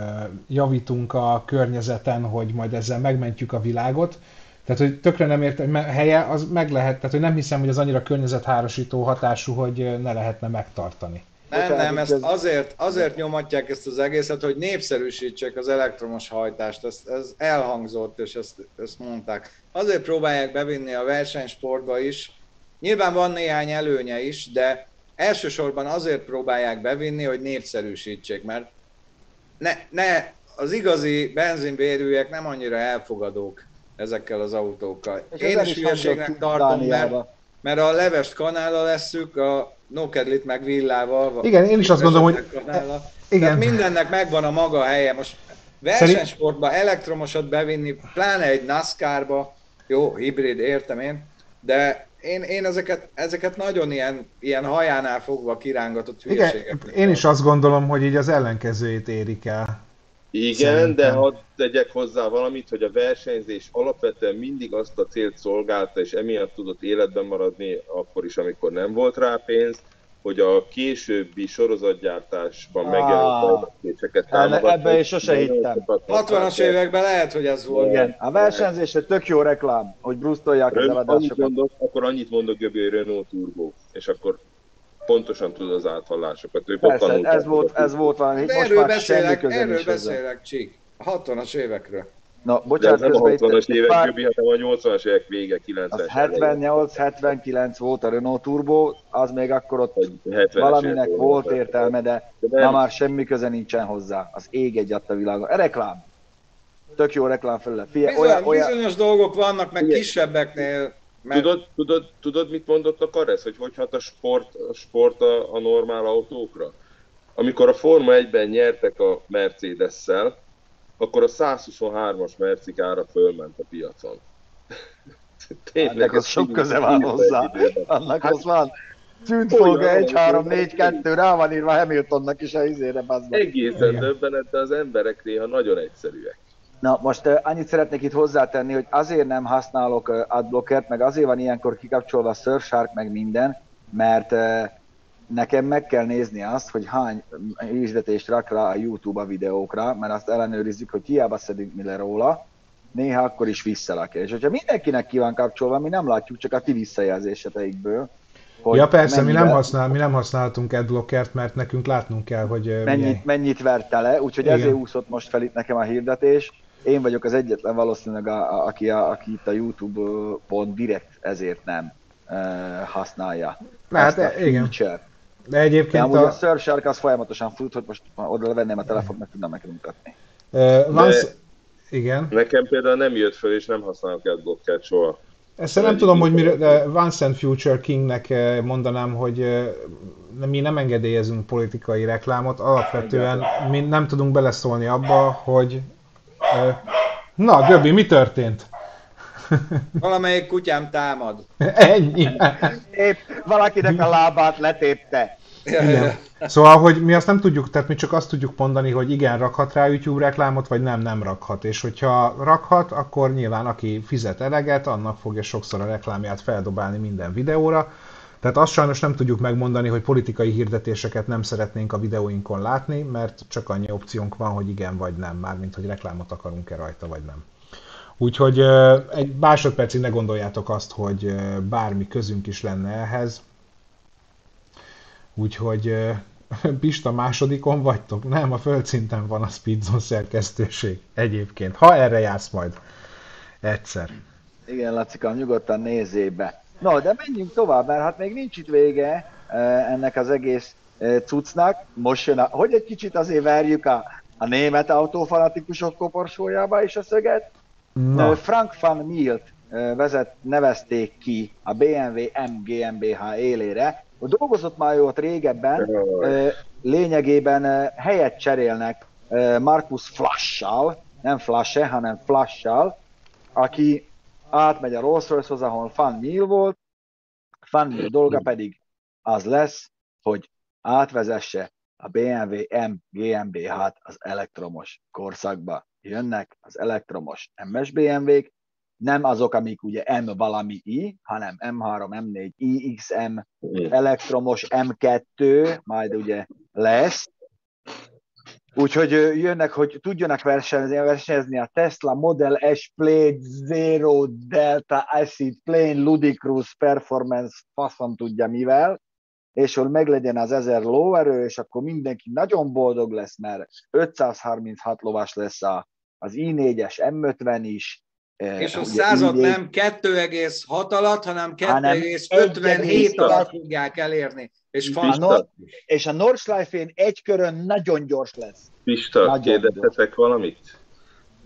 javítunk a környezeten, hogy majd ezzel megmentjük a világot. Tehát, hogy tökre nem értem, hogy helye az meg lehet, tehát, hogy nem hiszem, hogy az annyira környezethárosító hatású, hogy ne lehetne megtartani. Nem, nem, ezt ez- azért, azért nyomatják ezt az egészet, hogy népszerűsítsék az elektromos hajtást. Ez, ez elhangzott, és ezt, ezt mondták. Azért próbálják bevinni a versenysportba is. Nyilván van néhány előnye is, de elsősorban azért próbálják bevinni, hogy népszerűsítsék, mert ne, ne, az igazi benzinvérűek nem annyira elfogadók ezekkel az autókkal. és Én is hülyeségnek tartom, mert mert a levest kanállal lesszük, a nokedlit meg villával. Igen, én is azt gondolom, hogy- kanállal. Igen. Tehát mindennek megvan a maga helye. Most versenysportba elektromosat bevinni, pláne egy NASCAR-ba, jó, hibrid, értem én, de én, én ezeket, ezeket nagyon ilyen, ilyen hajánál fogva kirángatott Igen, hülyeségeknek én is azt gondolom, hogy így az ellenkezőjét érik el. Igen, Szerintem. de hadd tegyek hozzá valamit, hogy a versenyzés alapvetően mindig azt a célt szolgálta, és emiatt tudott életben maradni akkor is, amikor nem volt rá pénz, hogy a későbbi sorozatgyártásban Ah. megjelent fejlesztéseket Ebbe- támogatja. ebbe én sose hittem. 60-as években lehet, hogy ez volt. Igen, a versenyzésre tök jó reklám, hogy brusztolják az Ön, annyit eladásokat. mondok, akkor annyit mondok Göbi, hogy Renault Turbo, és akkor pontosan tud az áthallásokat. Ott Persze, tanulták. ez volt, ez volt valami, most erről már semmi beszélek, köze erről beszélek, Csík. A 60-as évekről. Na, De ez bocsánat, nem a közben itt 60-as egy évek pár, Göbi, hanem a 80-as évek vége, 90-es az 78-79 volt a Renault Turbo, az még akkor ott valaminek volt értelme, de De ma nem. már semmi köze nincsen hozzá. Az ég egy a világon. E reklám. Tök jó reklám felület. Figyelj, Bizony, olyan, olyan, Bizonyos dolgok vannak, meg Igen. kisebbeknél, mert Tudod, tudod, tudod, mit mondott a Karesz, hogy hogy hat a sport, a, sport a, a normál autókra? Amikor a Forma 1-ben nyertek a Mercedes-szel, akkor a 123-as Mercik ára fölment a piacon. Ennek az ez sok köze van hozzá. annak Hát- az van. Tűnt Olyan, folga 1, olyan, 3, olyan. 4, 2, rá van írva Hamiltonnak is a izére. Egészen döbbenet, de az emberek néha nagyon egyszerűek. Na, most annyit szeretnék itt hozzátenni, hogy azért nem használok adblockert, meg azért van ilyenkor kikapcsolva a Surfshark, meg minden, mert nekem meg kell nézni azt, hogy hány hirdetést rak rá a YouTube a videókra, mert azt ellenőrizzük, hogy hiába szedünk mi le róla, néha akkor is visszalakja. És hogyha mindenkinek ki van kapcsolva, mi nem látjuk csak a ti visszajelzéseteikből. Ja persze, mi nem, mennyivel- használ, mi nem használtunk adblockert, mert nekünk látnunk kell, hogy ö, milyen... mennyit, mennyit verte le, úgyhogy Igen. ezért úszott most fel itt nekem a hirdetés. Én vagyok az egyetlen valószínűleg, a, a, aki, a, aki itt a YouTube-on direkt ezért nem uh, használja. Hát, ezt a igen. feature. De De egyébként amúgy a a, Surfshark az folyamatosan fut, hogy most oda levenném a telefont, meg tudnám neked mutatni. Lance... Igen. Nekem például nem jött föl, és nem használok adblockert soha. Ezt nem tudom, hogy mire, de Vincent Future Kingnek mondanám, hogy mi nem engedélyezünk politikai reklámot, alapvetően mi nem tudunk beleszólni abba, hogy... Na, Göbi, mi történt? Valamelyik kutyám támad. Ennyi. Épp valakinek a lábát letépte. Igen. Szóval, hogy mi azt nem tudjuk, tehát mi csak azt tudjuk mondani, hogy igen, rakhat rá YouTube reklámot, vagy nem, nem rakhat. És hogyha rakhat, akkor nyilván aki fizet eleget, annak fogja sokszor a reklámját feldobálni minden videóra. Tehát azt sajnos nem tudjuk megmondani, hogy politikai hirdetéseket nem szeretnénk a videóinkon látni, mert csak annyi opciónk van, hogy igen vagy nem, mármint hogy reklámot akarunk-e rajta, vagy nem. Úgyhogy egy másodpercig ne gondoljátok azt, hogy bármi közünk is lenne ehhez. Úgyhogy Pista másodikon vagytok? Nem, a földszinten van a Speedzone szerkesztőség egyébként. Ha erre jársz majd egyszer. Igen, Lacika, nyugodtan nézzé be. No, de menjünk tovább, mert hát még nincs itt vége ennek az egész cuccnak. Most jön a, hogy egy kicsit azért verjük a, a német autófanatikusok koporsójába is a szöget. Na. Frank van Mielt vezet, nevezték ki a BMW M GmbH élére. Dolgozott már ott régebben, lényegében helyet cserélnek Markus Flassal, nem Flasse, hanem Flassal, aki átmegy a Rolls Royce-hoz, ahol Van Miel volt, Van Miel dolga pedig az lesz, hogy átvezesse a BMW M GmbH-t az elektromos korszakba. Jönnek az elektromos MS BMW-k, nem azok, amik ugye M valami I, hanem M3, M4, iXM, elektromos M2, majd ugye lesz. Úgyhogy jönnek, hogy tudjanak versenyezni, versenyezni a Tesla Model S Plate Zero Delta Acid Plane Ludicrous Performance faszom tudja mivel, és hogy meglegyen az 1000 lóerő, és akkor mindenki nagyon boldog lesz, mert 536 lovas lesz a az i4-es M50 is. Eh, És a század i4... nem 2,6 alatt, hanem 2,57 alatt fogják elérni. És, a Nord- és a Nordschleife-én egy körön nagyon gyors lesz. Pista, kérdeztetek valamit?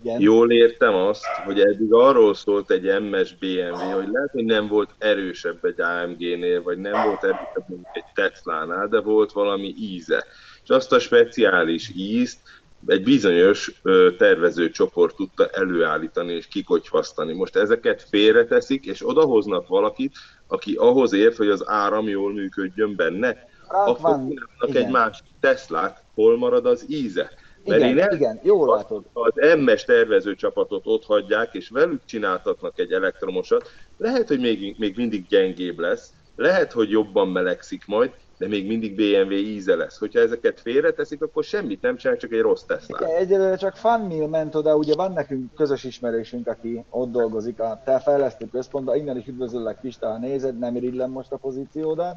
Igen. Jól értem azt, hogy eddig arról szólt egy MS BMW, hogy lehet, hogy nem volt erősebb egy AMG-nél, vagy nem volt erősebb egy Tesla-nál, de volt valami íze. És azt a speciális ízt egy bizonyos tervező csoport tudta előállítani és kikocsvasztani. Most ezeket félreteszik, és odahoznak valakit, aki ahhoz ért, hogy az áram jól működjön benne, Ránk akkor csinálnak egy másik Teslát, hol marad az íze. Mert igen, én igen, jól látod. Az MS tervező csapatot ott hagyják, és velük csináltatnak egy elektromosat, lehet, hogy még, még mindig gyengébb lesz, lehet, hogy jobban melegszik majd, de még mindig BMW íze lesz. Hogyha ezeket félreteszik, akkor semmit nem csinál, csak egy rossz Tesla. Egyelőre csak Funmill ment oda, ugye van nekünk közös ismerősünk, aki ott dolgozik a te fejlesztő központban, innen is üdvözöllek Pista, ha nézed, nem irigylem most a pozíciódat.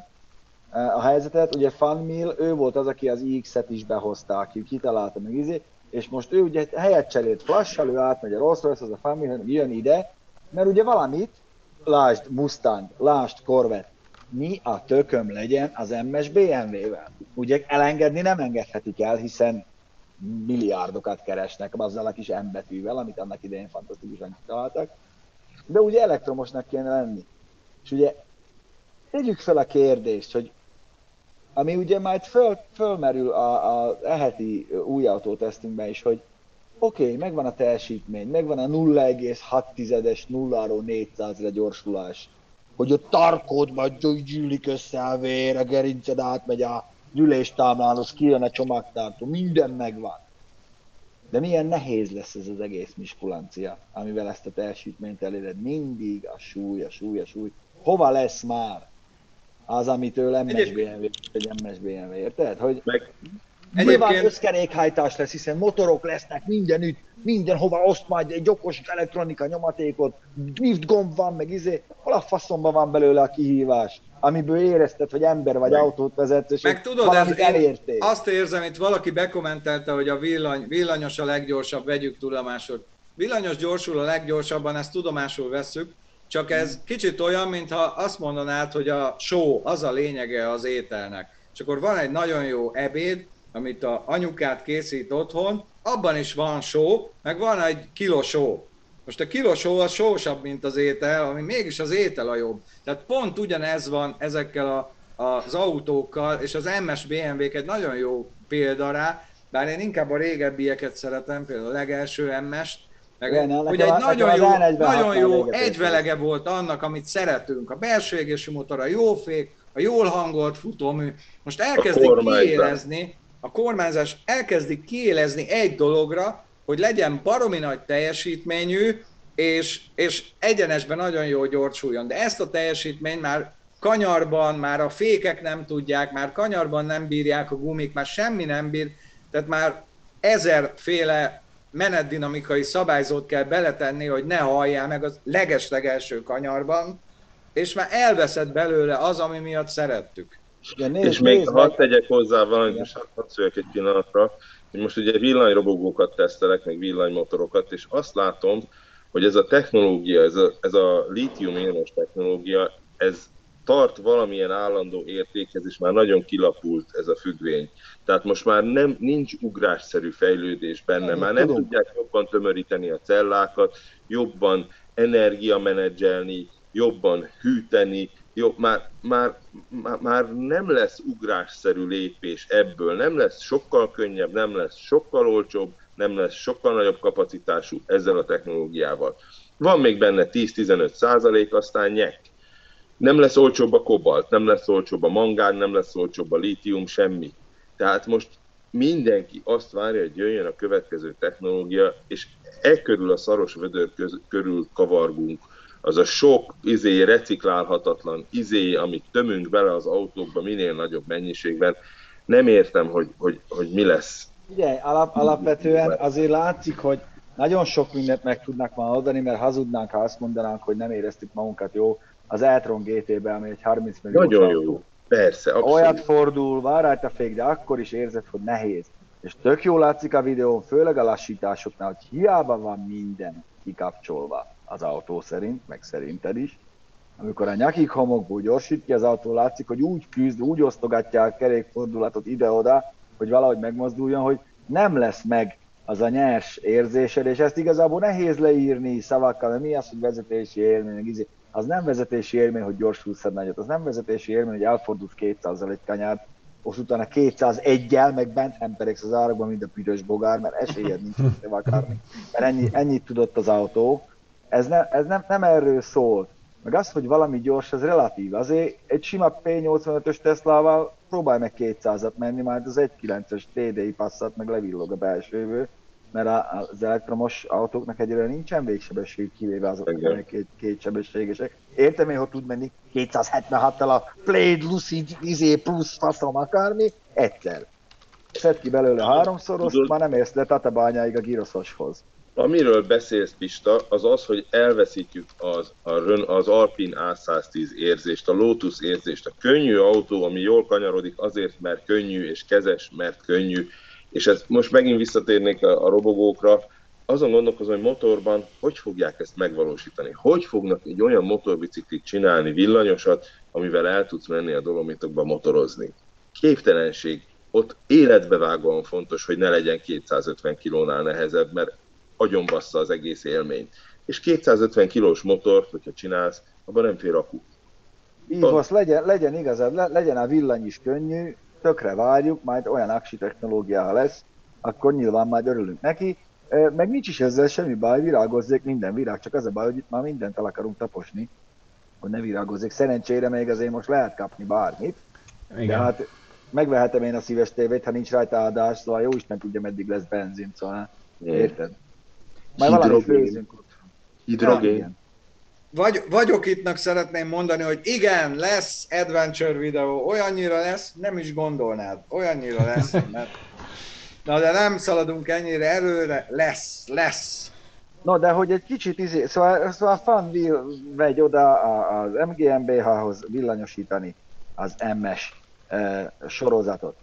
A helyzetet, ugye Funmill, ő volt az, aki az iX-et is behozta, aki kitalálta meg izé, és most ő ugye helyet cserélt flash ő átmegy a Rolls Royce, az a Funmill, jön ide, mert ugye valamit, lásd Mustang, lásd Corvette, mi a tököm legyen az MS BMW-vel. Ugye elengedni nem engedhetik el, hiszen milliárdokat keresnek azzal a kis M betűvel, amit annak idején fantasztikusan kitaláltak. De ugye elektromosnak kéne lenni. És ugye tegyük fel a kérdést, hogy ami ugye majd föl, fölmerül a, a eheti új autótesztünkben is, hogy oké, okay, megvan a teljesítmény, megvan a 0,6-es 0 400-re gyorsulás, hogy a tarkódban gyűlik össze a vér, a gerinced átmegy a gyűléstáblához, kijön a csomagtartó, minden megvan. De milyen nehéz lesz ez az egész miskulancia, amivel ezt a teljesítményt eléred. Mindig a súly, a súly, a súly. Hova lesz már az, amitől MS BMW, vagy MS BMW, érted? Hogy Meg, Nyilván Egyébként... összkerékhajtás lesz, hiszen motorok lesznek mindenütt, mindenhova oszt majd egy okos elektronika nyomatékot, drift gomb van, meg izé, hol a faszomban van belőle a kihívás, amiből érezted, hogy ember vagy meg, autót vezet, és meg tudod, ez, elértél. azt érzem, itt valaki bekommentelte, hogy a villany, villanyos a leggyorsabb, vegyük tudomásul. Villanyos gyorsul a leggyorsabban, ezt tudomásul veszük, csak ez kicsit olyan, mintha azt mondanád, hogy a show az a lényege az ételnek. És akkor van egy nagyon jó ebéd, amit a anyukát készít otthon, abban is van só, meg van egy kiló só. Most a kilós hó az sósabb, mint az étel, ami mégis az étel a jobb. Tehát pont ugyanez van ezekkel a, az autókkal, és az MS BMW-k egy nagyon jó példa rá, bár én inkább a régebbieket szeretem, például a legelső MS-t, meg Igen, ugye egy nagyon jó, nagyon jó egyvelege volt annak, amit szeretünk. A belső égési motor, a jó fék, a jól hangolt futómű. Most elkezdik kiélezni, a kormányzás elkezdik kiélezni egy dologra, hogy legyen baromi nagy teljesítményű, és, és egyenesben nagyon jó gyorsuljon. De ezt a teljesítményt már kanyarban, már a fékek nem tudják, már kanyarban nem bírják a gumik, már semmi nem bír, tehát már ezerféle menetdinamikai szabályzót kell beletenni, hogy ne halljál meg az legeslegelső kanyarban, és már elveszett belőle az, ami miatt szerettük. Ja, nézd, és még hadd tegyek hozzá valamit, és hadd szüljek egy pillanatra, hogy most ugye villanyrobogókat tesztelek, meg villanymotorokat, és azt látom, hogy ez a technológia, ez a, ez a lítium technológia, ez tart valamilyen állandó értékhez, és már nagyon kilapult ez a függvény. Tehát most már nem, nincs ugrásszerű fejlődés benne, nem, már nem tudom. tudják jobban tömöríteni a cellákat, jobban energiamenedzselni, jobban hűteni, már, már, már, már nem lesz ugrásszerű lépés ebből, nem lesz sokkal könnyebb, nem lesz sokkal olcsóbb, nem lesz sokkal nagyobb kapacitású ezzel a technológiával. Van még benne 10-15 százalék, aztán nyek. Nem lesz olcsóbb a kobalt, nem lesz olcsóbb a mangán, nem lesz olcsóbb a lítium, semmi. Tehát most mindenki azt várja, hogy jöjjön a következő technológia, és e körül a szaros vödör köz, körül kavargunk. Az a sok izé, reciklálhatatlan izé, amit tömünk bele az autókba minél nagyobb mennyiségben, nem értem, hogy, hogy, hogy mi lesz. Ugye, alap, alapvetően azért látszik, hogy nagyon sok mindent meg tudnak már adani, mert hazudnánk, ha azt mondanánk, hogy nem éreztük magunkat jó az Eltron GT-be, ami egy 30 millió Nagyon autó. jó. Persze, abszolút. Olyat fordul, van rajta fék, de akkor is érzed, hogy nehéz. És tök jól látszik a videón, főleg a lassításoknál, hogy hiába van minden kikapcsolva az autó szerint, meg szerinted is. Amikor a nyakig homokból gyorsít ki az autó, látszik, hogy úgy küzd, úgy osztogatja a kerékfordulatot ide-oda, hogy valahogy megmozduljon, hogy nem lesz meg az a nyers érzésed, és ezt igazából nehéz leírni szavakkal, mert mi az, hogy vezetési élmény, az nem vezetési élmény, hogy gyorsulsz egy nagyot, az nem vezetési élmény, hogy elfordulsz 200 egy kanyárt, most utána 201-el, meg bent hemperegsz az árakban, mint a piros bogár, mert esélyed nincs, akarni. Mert ennyi, ennyit tudott az autó. Ez, ne, ez nem, nem erről szól. Meg az, hogy valami gyors, az relatív. Azért egy sima P85-ös Teslával próbálj meg 200-at menni, majd az 1.9-es TDI passzat meg levillog a belsővő, mert az elektromos autóknak egyelőre nincsen végsebesség, kivéve azok, amelyek két, két sebességesek. Értem én, hogy tud menni 276-tal a Blade Lucid izé plusz faszom akármi, egyszer. Szed ki belőle háromszor, azt már nem érsz le Tatabányáig a gyroszoshoz. Amiről beszélsz, Pista, az az, hogy elveszítjük az, a az Alpin A110 érzést, a Lotus érzést, a könnyű autó, ami jól kanyarodik azért, mert könnyű, és kezes, mert könnyű, és ez most megint visszatérnék a, a robogókra, azon gondolkozom, hogy motorban hogy fogják ezt megvalósítani. Hogy fognak egy olyan motorbiciklit csinálni, villanyosat, amivel el tudsz menni a dolomitokba motorozni. Képtelenség. Ott életbevágóan fontos, hogy ne legyen 250 kilónál nehezebb, mert agyonbassza az egész élményt. És 250 kilós motort, hogyha csinálsz, abban nem fér akku. Így legyen, legyen igazad, legyen a villany is könnyű, tökre várjuk, majd olyan aksi technológia, ha lesz, akkor nyilván majd örülünk neki. Meg nincs is ezzel semmi baj, virágozzék minden virág, csak az a baj, hogy itt már mindent el akarunk taposni, hogy ne virágozzék. Szerencsére még azért most lehet kapni bármit, Igen. de hát megvehetem én a szíves tévét, ha nincs rajta adás, szóval jó Isten tudja, meddig lesz benzin, szóval érted? Majd valami főzünk ott. Hidrogén. Ja, vagy, vagyok ittnak szeretném mondani, hogy igen, lesz adventure videó, olyannyira lesz, nem is gondolnád, olyannyira lesz, mert... Na de nem szaladunk ennyire előre, lesz, lesz. No, de hogy egy kicsit izé, szóval, szóval fan vegy oda az MGMBH-hoz villanyosítani az MS e, sorozatot.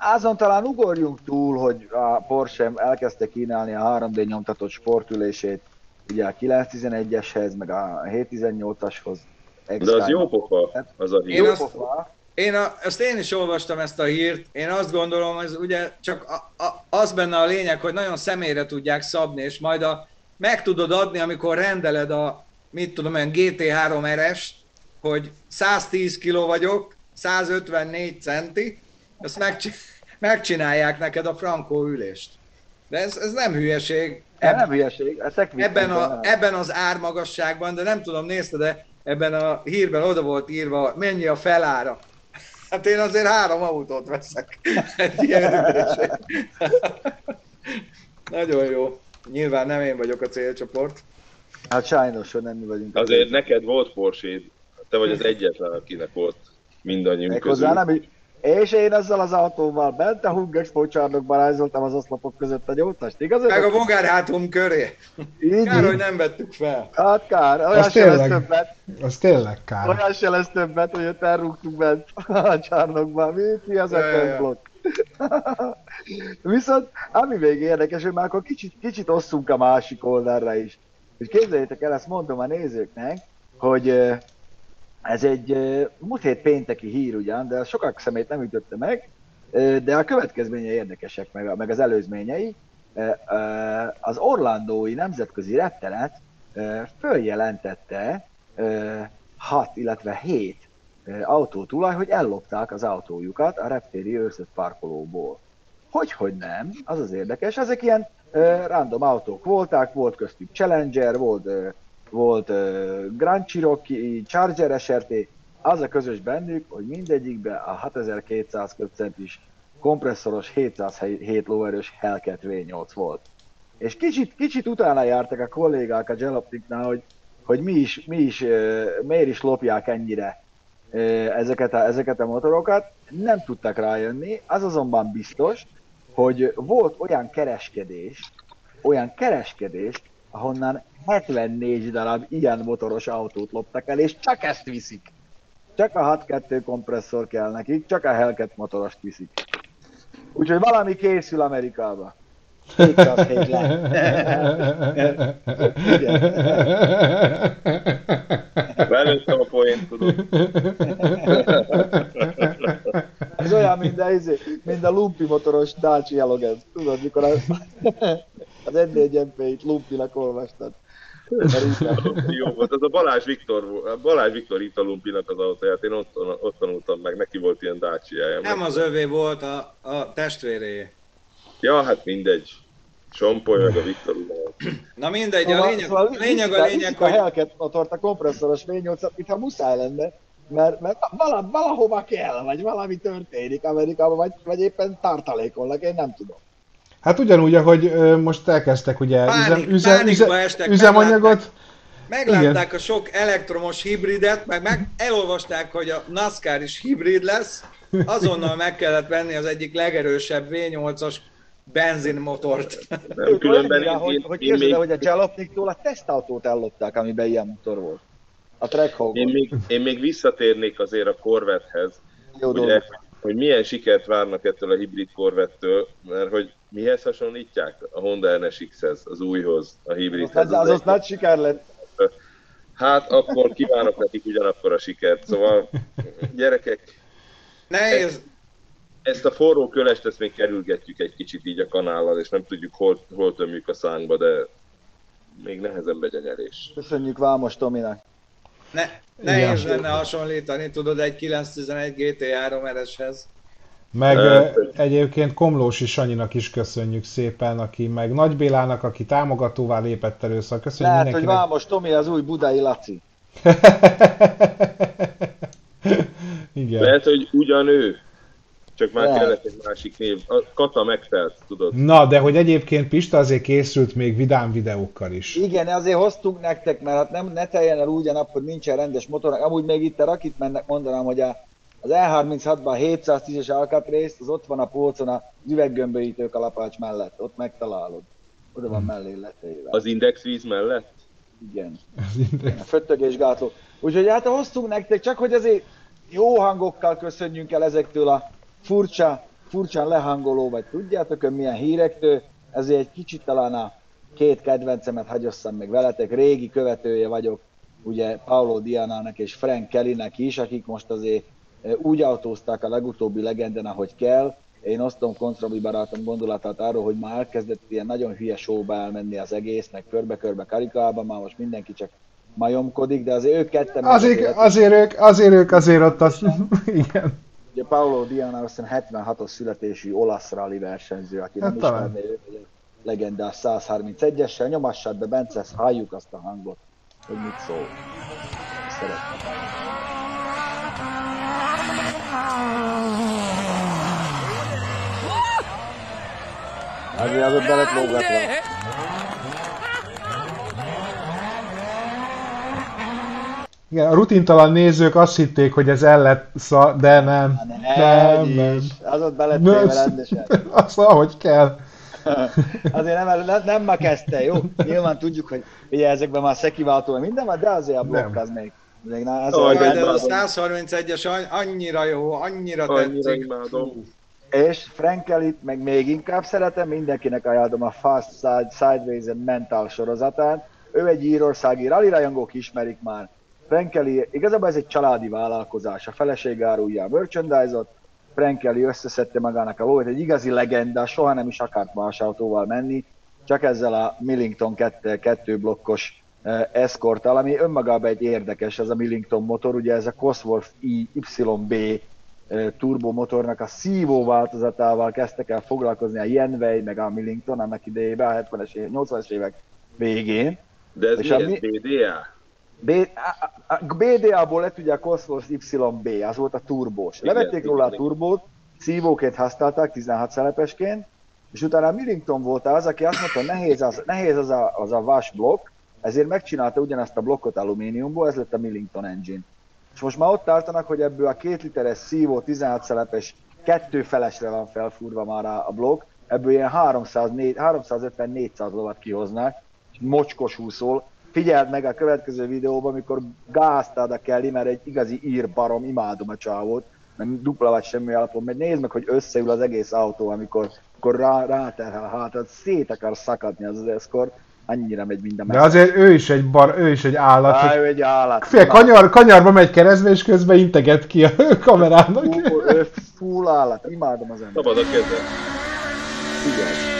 Azon talán ugorjunk túl, hogy a Porsche elkezdte kínálni a 3D nyomtatott sportülését ugye a 911-eshez, meg a 718-ashoz. De az jó pofa, az a hír. Én azt, én a, ezt én is olvastam ezt a hírt, én azt gondolom, ez ugye csak a, a, az benne a lényeg, hogy nagyon személyre tudják szabni, és majd a, meg tudod adni, amikor rendeled a, mit tudom én, GT3 RS, hogy 110 kg vagyok, 154 centi, azt megcsi- megcsinálják neked a frankó ülést. De ez, ez nem hülyeség. Ez nem hülyeség, ebben, a, ebben az ármagasságban, de nem tudom, nézted de ebben a hírben oda volt írva, mennyi a felára. Hát én azért három autót veszek. Egy ilyen Nagyon jó. Nyilván nem én vagyok a célcsoport. Hát sajnos, hogy nem mi vagyunk. Azért neked volt porsche te vagy az egyetlen, akinek volt mindannyiunk Még közül. Hozzá nem, és én ezzel az autóval bent a Hung Expo csarnokban rajzoltam az oszlopok között a gyógytást, igaz? Meg a bogárhátum köré. Így, kár, így. hogy nem vettük fel. Hát kár, olyan az se tényleg, lesz többet. Az tényleg kár. Olyan se lesz többet, hogy ott elrúgtuk bent a csarnokban. Mi, mi az a blokk? Viszont, ami még érdekes, hogy már akkor kicsit, kicsit osszunk a másik oldalra is. És képzeljétek el, ezt mondom a nézőknek, hogy ez egy múlt hét pénteki hír ugyan, de sokak szemét nem ütötte meg, de a következményei érdekesek, meg, meg az előzményei. Az Orlandói Nemzetközi Repteret följelentette 6, illetve 7 autótulaj, hogy ellopták az autójukat a reptéri őrzött parkolóból. Hogy, hogy nem, az az érdekes. Ezek ilyen random autók voltak, volt köztük Challenger, volt volt uh, Grand Cherokee, Charger SRT, az a közös bennük, hogy mindegyikben a 6200 köbcentis kompresszoros 707 lóerős Hellcat V8 volt. És kicsit, kicsit utána jártak a kollégák a Jalopniknál, hogy, hogy mi is, mi is, miért is lopják ennyire ezeket a, ezeket a motorokat. Nem tudtak rájönni, az azonban biztos, hogy volt olyan kereskedés, olyan kereskedés, ahonnan 74 darab ilyen motoros autót loptak el, és csak ezt viszik. Csak a 6.2 kompresszor kell nekik, csak a Hellcat motorost viszik. Úgyhogy valami készül Amerikába. Belőttem a poént, tudod. Ez olyan, mint a, izé, mint a lumpi motoros Dacia Logan. Tudod, mikor az, az N4 MP-t lumpinak olvastad. Jó volt, ez a Balázs Viktor, Balázs Viktor itt a Lumpinak az autóját, én ott, ott tanultam meg, neki volt ilyen dacia Nem az övé volt, a, a testvéré. Ja, hát mindegy. Sompoly meg a Viktor Na mindegy, a lényeg, szóval lényeg a lényeg, hogy... A Hellcat motort, a kompresszoros V8-at, mintha muszáj lenne, mert, mert vala, valahova kell, vagy valami történik Amerikában, vagy, vagy éppen tartalékolnak, én nem tudom. Hát ugyanúgy, ahogy most elkezdtek ugye Pánik, üzem, üzem, üzem, üzemanyagot. Meglátták, meglátták a sok elektromos hibridet, meg, meg elolvasták, hogy a NASCAR is hibrid lesz, azonnal meg kellett venni az egyik legerősebb V8-as benzinmotort. Nem, különben én, hogy, hogy én még... hogy a Jalopniktól a tesztautót ellopták, amiben ilyen motor volt. A Trackhawk. Én még, én még visszatérnék azért a Corvettehez. Jó ugye, hogy milyen sikert várnak ettől a hibrid Corvettől, mert hogy mihez hasonlítják? A Honda NSX-hez, az újhoz, a hibridhez. Hát az, az, az nagy siker lett. Hát akkor kívánok nekik ugyanakkor a sikert. Szóval gyerekek, Nehéz. Ezt, ezt a forró kölest, ezt még kerülgetjük egy kicsit így a kanállal, és nem tudjuk, hol, hol tömjük a szánkba, de még nehezen megy a nyerés. Köszönjük Vámos Tominak. Ne, nehéz lenne hasonlítani, tudod, egy 911 GT3 RS-hez. Meg e, egyébként Komlósi Sanyinak is köszönjük szépen, aki meg Nagy Bélának, aki támogatóvá lépett először. Köszönjük Lehet, mindenkinek. hogy Vámos Tomi az új budai Laci. Igen. Lehet, hogy ugyan ő. Csak már Lehet. kellett egy másik név. A Kata megfelt, tudod. Na, de hogy egyébként Pista azért készült még vidám videókkal is. Igen, azért hoztunk nektek, mert hát nem, ne teljen el úgy a nap, hogy nincsen rendes motor. Amúgy még itt a Rakit mennek mondanám, hogy a, az E36-ban 710-es alkatrészt, az ott van a polcon a üveggömböítő kalapács mellett. Ott megtalálod. Oda van hmm. mellé letéve. Az indexvíz mellett? Igen. Az index. A föttögésgátló. Úgyhogy hát hoztunk nektek, csak hogy azért jó hangokkal köszönjünk el ezektől a furcsa, furcsán lehangoló, vagy tudjátok ön milyen hírektől, ezért egy kicsit talán a két kedvencemet hagyosszam meg veletek, régi követője vagyok, ugye Paolo Dianának és Frank Kellynek is, akik most azért úgy autózták a legutóbbi legenden, ahogy kell, én osztom Kontrabi barátom gondolatát arról, hogy már elkezdett ilyen nagyon hülye showba elmenni az egész, meg körbe-körbe karikában, már most mindenki csak majomkodik, de azért ők ketten... Azért, azért, ők, azért ők azért ott az... Igen. Ugye Paolo Diana azt 76-os születésű olasz rally versenyző, aki Hát nem ismerné őt, ugye legendás 131-essel, nyomassad be, Bence, halljuk azt a hangot, hogy mit szól. Szeretném. Azért az ott lógatva. Igen, a rutintalan nézők azt hitték, hogy ez el lett, szá- de nem. Nem, nem. is. Az ott be lett Nem. téve rendesen. Azt ahogy kell. Azért nem, nem, nem ma kezdte, jó? Nyilván tudjuk, hogy ugye ezekben már szekiváltó, minden van, de azért a blokk Nem. az még, még na, az Aj, az de a imádom. 131-es an- annyira jó, annyira Annyira tetszik. imádom. És Frankelit meg még inkább szeretem, mindenkinek ajánlom a Fast Side, Sideways and Mental sorozatát. Ő egy írországi rally rajongók ismerik már. Frankeli, igazából ez egy családi vállalkozás, a feleség árulja a merchandise-ot, Frankeli összeszedte magának a lóvét, egy igazi legenda, soha nem is akart más autóval menni, csak ezzel a Millington 2, 2 blokkos eh, Escorttal, ami önmagában egy érdekes, ez a Millington motor, ugye ez a Cosworth YB eh, turbomotornak a szívó változatával kezdtek el foglalkozni a Yenway, meg a Millington annak idejében, a 70-es, év- 80-es évek végén. De ez És mi, a ez mi- BDA? B, a, a, BDA-ból lett ugye a Cosworth YB, az volt a turbós. Igen, Levették róla a turbót, szívóként használták 16 szelepesként, és utána Millington volt az, aki azt mondta, hogy nehéz az, nehéz az a, az a vas blokk, ezért megcsinálta ugyanazt a blokkot alumíniumból, ez lett a Millington engine. És most már ott tartanak, hogy ebből a két literes szívó 16 szelepes kettő felesre van felfúrva már a, blokk, ebből ilyen 350-400 lovat kihoznak, és mocskos húszol. Figyeld meg a következő videóban, amikor gáztad a Kelly, mert egy igazi ír barom, imádom a csávót, nem dupla vagy semmi alapon megy. Nézd meg, hogy összeül az egész autó, amikor, amikor rá, ráterhel a hátad, szét akar szakadni az az eszkor, annyira megy minden De azért ő is egy bar, ő is egy állat. Á, ő egy állat. Fél, kanyar, kanyarba megy keresztbe, és közben integet ki a kamerának. Full, ő full állat, imádom az ember. Szabad a keze. Figyelj.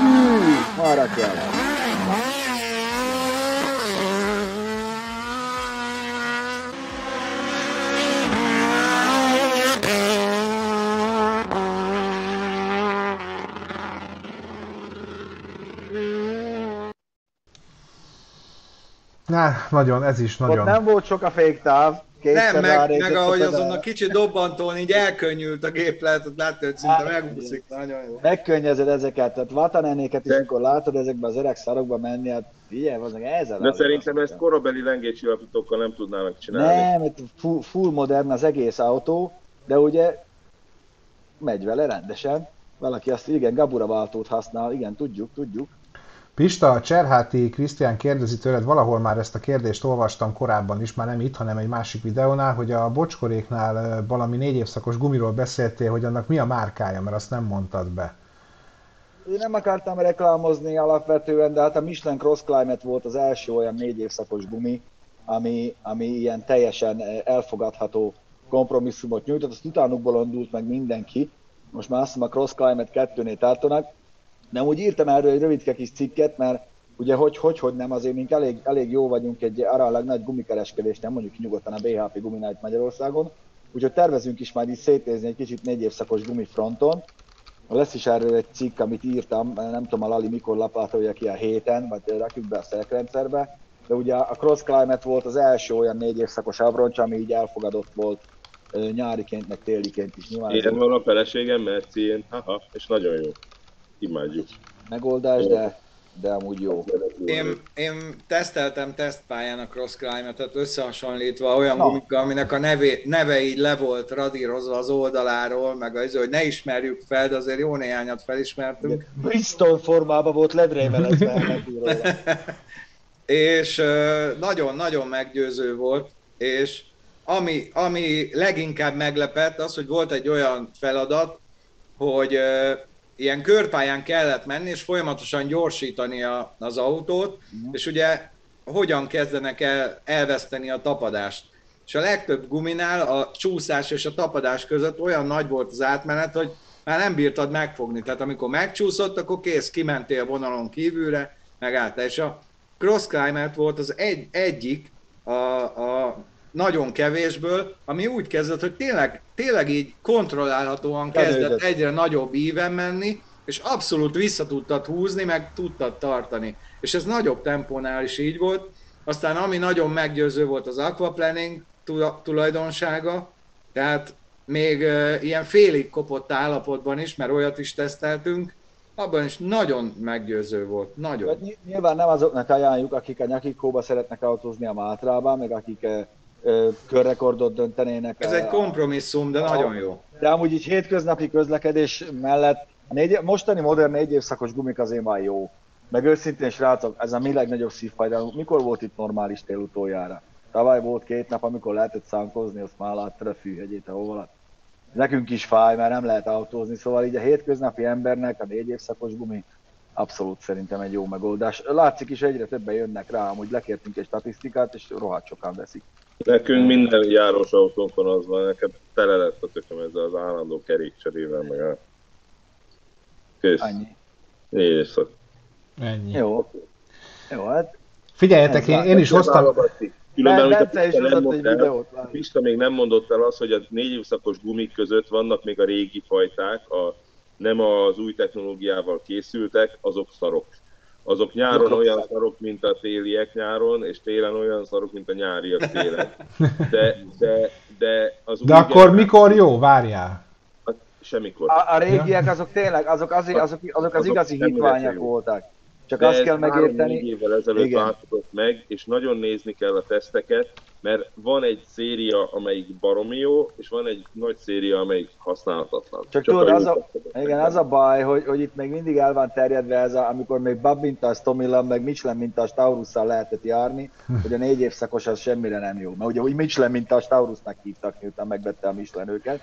Hű, Arra kell. Na, nagyon, ez is Ott nagyon. nem volt sok a féktáv. Nem, meg, meg a ahogy azon a kicsi dobbantón így elkönnyült a gép, lehet, hogy látta, hogy szinte megúszik. Nagyon jó. Megkönnyezed ezeket, tehát Vatanenéket is, amikor látod ezekben az öreg szarokban menni, hát figyelj, az ezzel. De szerintem ezt korabeli lengécsillapítókkal nem tudnának csinálni. Nem, itt full, full modern az egész autó, de ugye megy vele rendesen. Valaki azt, igen, Gabura váltót használ, igen, tudjuk, tudjuk. Pista, a Cserháti Krisztián kérdezi tőled, valahol már ezt a kérdést olvastam korábban is, már nem itt, hanem egy másik videónál, hogy a bocskoréknál valami négy évszakos gumiról beszéltél, hogy annak mi a márkája, mert azt nem mondtad be. Én nem akartam reklámozni alapvetően, de hát a Michelin Cross Climate volt az első olyan négy évszakos gumi, ami, ami ilyen teljesen elfogadható kompromisszumot nyújtott, azt utánukból indult meg mindenki, most már azt hiszem a Cross Climate 2-nél tartanak, de úgy írtam erről egy rövidke kis cikket, mert ugye hogy, hogy, hogy nem, azért mink elég, elég jó vagyunk egy aránylag nagy gumikereskedés, nem mondjuk nyugodtan a BHP Guminál itt Magyarországon, úgyhogy tervezünk is majd így szétézni egy kicsit négy évszakos gumifronton, lesz is erről egy cikk, amit írtam, nem tudom a Lali mikor lapátolja ki a héten, vagy rakjuk be a szerkrendszerbe, de ugye a Cross Climate volt az első olyan négy évszakos abroncs, ami így elfogadott volt nyáriként, meg téliként is. Nyilván Ilyen egy van a feleségem, Mercien, haha, és nagyon jó. Imádjuk. megoldás, de, de amúgy jó. Én, én teszteltem tesztpályán a Cross Climate-et összehasonlítva olyan gumikkal, aminek a neve, neve így le volt radírozva az oldaláról, meg az, hogy ne ismerjük fel, de azért jó néhányat felismertünk. Bristol formában volt ledrévelezve és nagyon-nagyon meggyőző volt, és ami, ami leginkább meglepett, az, hogy volt egy olyan feladat, hogy ö, ilyen körpályán kellett menni, és folyamatosan gyorsítani a, az autót, és ugye hogyan kezdenek el elveszteni a tapadást. És a legtöbb guminál a csúszás és a tapadás között olyan nagy volt az átmenet, hogy már nem bírtad megfogni. Tehát amikor megcsúszott, akkor kész, kimentél vonalon kívülre, megállt. És a cross volt az egy, egyik a, a nagyon kevésből, ami úgy kezdett, hogy tényleg, tényleg így kontrollálhatóan kezdett egyre nagyobb íven menni, és abszolút vissza tudtad húzni, meg tudtad tartani. És ez nagyobb tempónál is így volt. Aztán ami nagyon meggyőző volt az aquaplaning tula- tulajdonsága, tehát még ilyen félig kopott állapotban is, mert olyat is teszteltünk, abban is nagyon meggyőző volt, nagyon. Hát ny- Nyilván nem azoknak ajánljuk, akik a nyakikóba szeretnek autózni a Mátrában, meg akik körrekordot döntenének. Ez egy kompromisszum, de nagyon jó. De amúgy így hétköznapi közlekedés mellett a négy, mostani modern négy évszakos gumik azért már jó. Meg őszintén srácok, ez a mi legnagyobb szívfájdalmunk. Mikor volt itt normális tél utoljára? Tavaly volt két nap, amikor lehetett szánkozni, azt már láttad a fűhegyét, ahol alatt. Nekünk is fáj, mert nem lehet autózni, szóval így a hétköznapi embernek a négy évszakos gumi abszolút szerintem egy jó megoldás. Látszik is, egyre többen jönnek rá, amúgy lekértünk egy statisztikát, és rohadt sokan veszik. Nekünk minden járós autónkon az van, nekem tele lett a tököm ezzel az állandó kerékcserével, meg a... Kész. Annyi. Négy évszak. Ennyi. Jó. Jó, hát Figyeljetek, én, én is hoztam... Különben, Bence is Pista nem el. Pista még nem mondott el azt, hogy a négy évszakos gumik között vannak még a régi fajták, a, nem az új technológiával készültek, azok szarok. Azok nyáron olyan szarok. mint a téliek nyáron, és télen olyan szarok, mint a nyáriak télen. De, de, de az De akkor generáció- mikor jó? Várjál. Semmikor. A, a régiek azok tényleg, azok, azért, azok, azok az Azok igazi hitványak voltak. Csak De azt kell megérteni, évvel ezelőtt Igen. változott meg, és nagyon nézni kell a teszteket, mert van egy széria, amelyik baromi jó, és van egy nagy széria, amelyik használhatatlan. Csak tudod, jó az a, igen, az a baj, hogy, hogy itt még mindig el van terjedve ez, a, amikor még Bab mintás Tomilan, meg Michelin mintás Taurusszal lehetett járni, hogy a négy évszakos az semmire nem jó. Mert ugye úgy Michelin mintás Taurusnak hívtak, miután megvette a Michelin őket.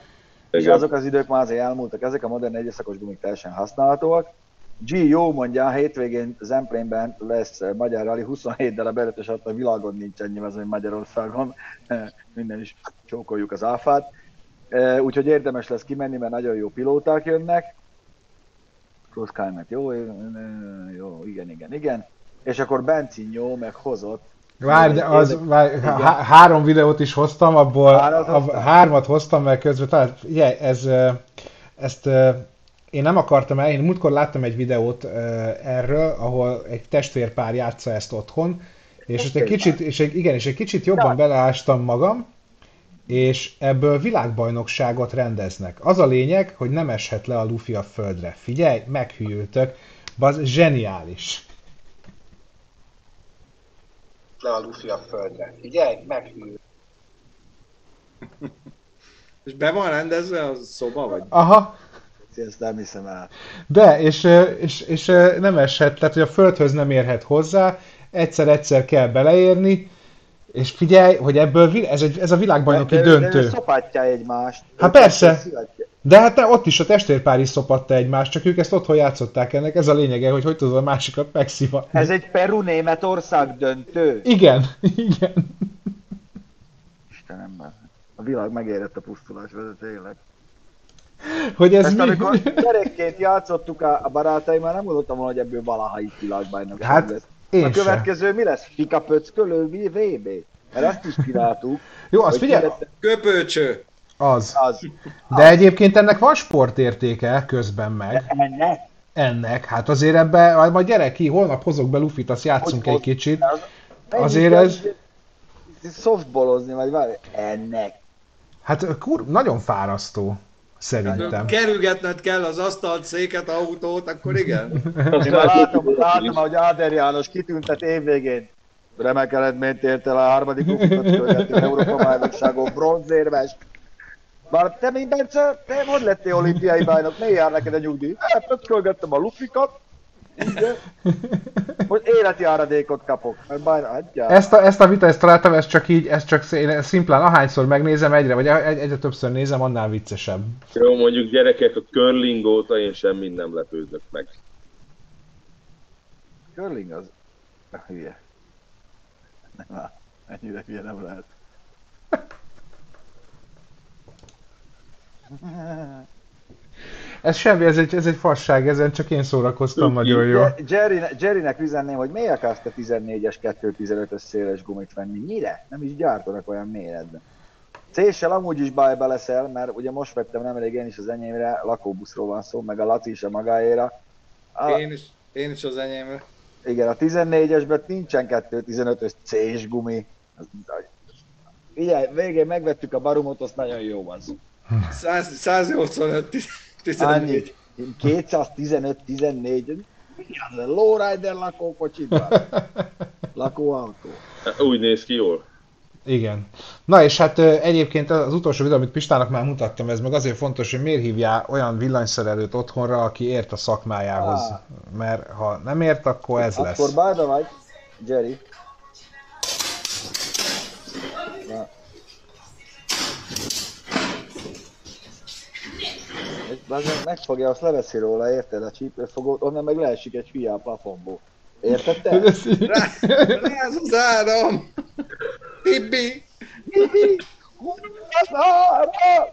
És Igen. azok az idők már azért elmúltak, ezek a modern négy évszakos gumik teljesen használhatóak. G jó mondja, a hétvégén Zemplénben lesz eh, Magyar Rally 27 de a beretes a világon nincs ennyi mezőny Magyarországon, minden is csókoljuk az áfát. Eh, Úgyhogy érdemes lesz kimenni, mert nagyon jó pilóták jönnek. Cross Climate jó, eh, jó, igen, igen, igen. És akkor Benzin jó, meg hozott. Várj, de az, várj, há- három videót is hoztam, abból Hármat a, hármat hoztam, mert közben talán, ugye, ez, ezt én nem akartam el, én múltkor láttam egy videót ö, erről, ahol egy testvérpár játsza ezt otthon, és ezt egy kicsit, és egy, igen, és egy kicsit jobban beleástam magam, és ebből világbajnokságot rendeznek. Az a lényeg, hogy nem eshet le a Luffy a földre. Figyelj, meghűltök, az zseniális. le a Luffy a földre. Figyelj, meghűl. És be van rendezve a szoba, vagy? Aha, Ezt nem hiszem el. De, és, és, és nem eshet, tehát hogy a földhöz nem érhet hozzá, egyszer-egyszer kell beleérni, és figyelj, hogy ebből ez, egy, ez a világbajnoki De- de- de döntő. ő szopatja egymást. Hát persze. De hát ne, ott is a testvérpár is szopatta egymást, csak ők ezt otthon játszották ennek, ez a lényege, hogy hogy tudod a másikat megszivatni. Ez egy Peru-Németország döntő. Igen, igen. Istenem, a világ megérett a pusztulás vezet, tényleg. Hogy ez Ezt mi? amikor gyerekként játszottuk a, a barátaimmal, nem gondoltam volna, hogy ebből valaha itt világbajnokság Hát, lesz. én a sem. következő mi lesz? Fika pöckölő VB? Mert azt is csináltuk. Jó, azt figyelj, lett- Köpőcső! az. Az. De egyébként ennek van sportértéke közben meg. Ennek. Ennek, hát azért ebbe, majd gyere ki, holnap hozok be Lufit, azt játszunk Hogy egy kicsit. Az, Azért ez- Softballozni, vagy valami. Ennek. Hát kur, nagyon fárasztó, szerintem. Kerülgetned kell az asztalt, széket, autót, akkor igen. Én már látom, látom, hogy Áder János kitüntet évvégén. Remek eredményt ért el a harmadik követő Európa bajnokságon, bronzérmes. Már te, mint Bence, te hogy lettél olimpiai bajnok? Ne jár neked a nyugdíj? Hát, pöckölgettem a lufikat, Igen. Most életi áradékot kapok, mert bár. Ezt a, ezt a vita, ezt találtam, ez csak így, ez csak szé- szimplán, ahányszor megnézem egyre, vagy egy, egyre többször nézem, annál viccesebb. Jó, mondjuk gyerekek, a curling óta én semmit nem lepődök meg. Curling az... Ah, hülye. Nem áll. Ennyire hülye nem lehet. Ez semmi, ez egy, ez egy fasság, ezen csak én szórakoztam nagyon jó. Je- Jerry, Jerrynek üzenném, hogy miért akarsz te 14-es, 2.15-ös széles gumit venni? Mire? Nem is gyártanak olyan méretben. C-sel amúgy is bajba leszel, mert ugye most vettem nemrég én is az enyémre, lakóbuszról van szó, meg a Laci is a magáéra. A, Én is, én is az enyémre. igen, a 14-esben nincsen 2.15-ös C-s gumi. Ugye, végén megvettük a barumot, az nagyon jó az. 100, 185, 14. Annyi. 215-14. Mi az? Lowrider lakókocsit van. Lakóautó. Úgy néz ki jól. Igen. Na és hát ö, egyébként az utolsó videó, amit Pistának már mutattam, ez meg azért fontos, hogy miért hívjál olyan villanyszerelőt otthonra, aki ért a szakmájához. Ah. Mert ha nem ért, akkor ez lesz. Akkor bárda vagy, Jerry. Bazen megfogja, azt leveszi róla, érted a csípőfogót, onnan meg leesik egy hülye a plafonból. Érted te? Rá, ráz az áram! Bibi! Bibi! Ez arra!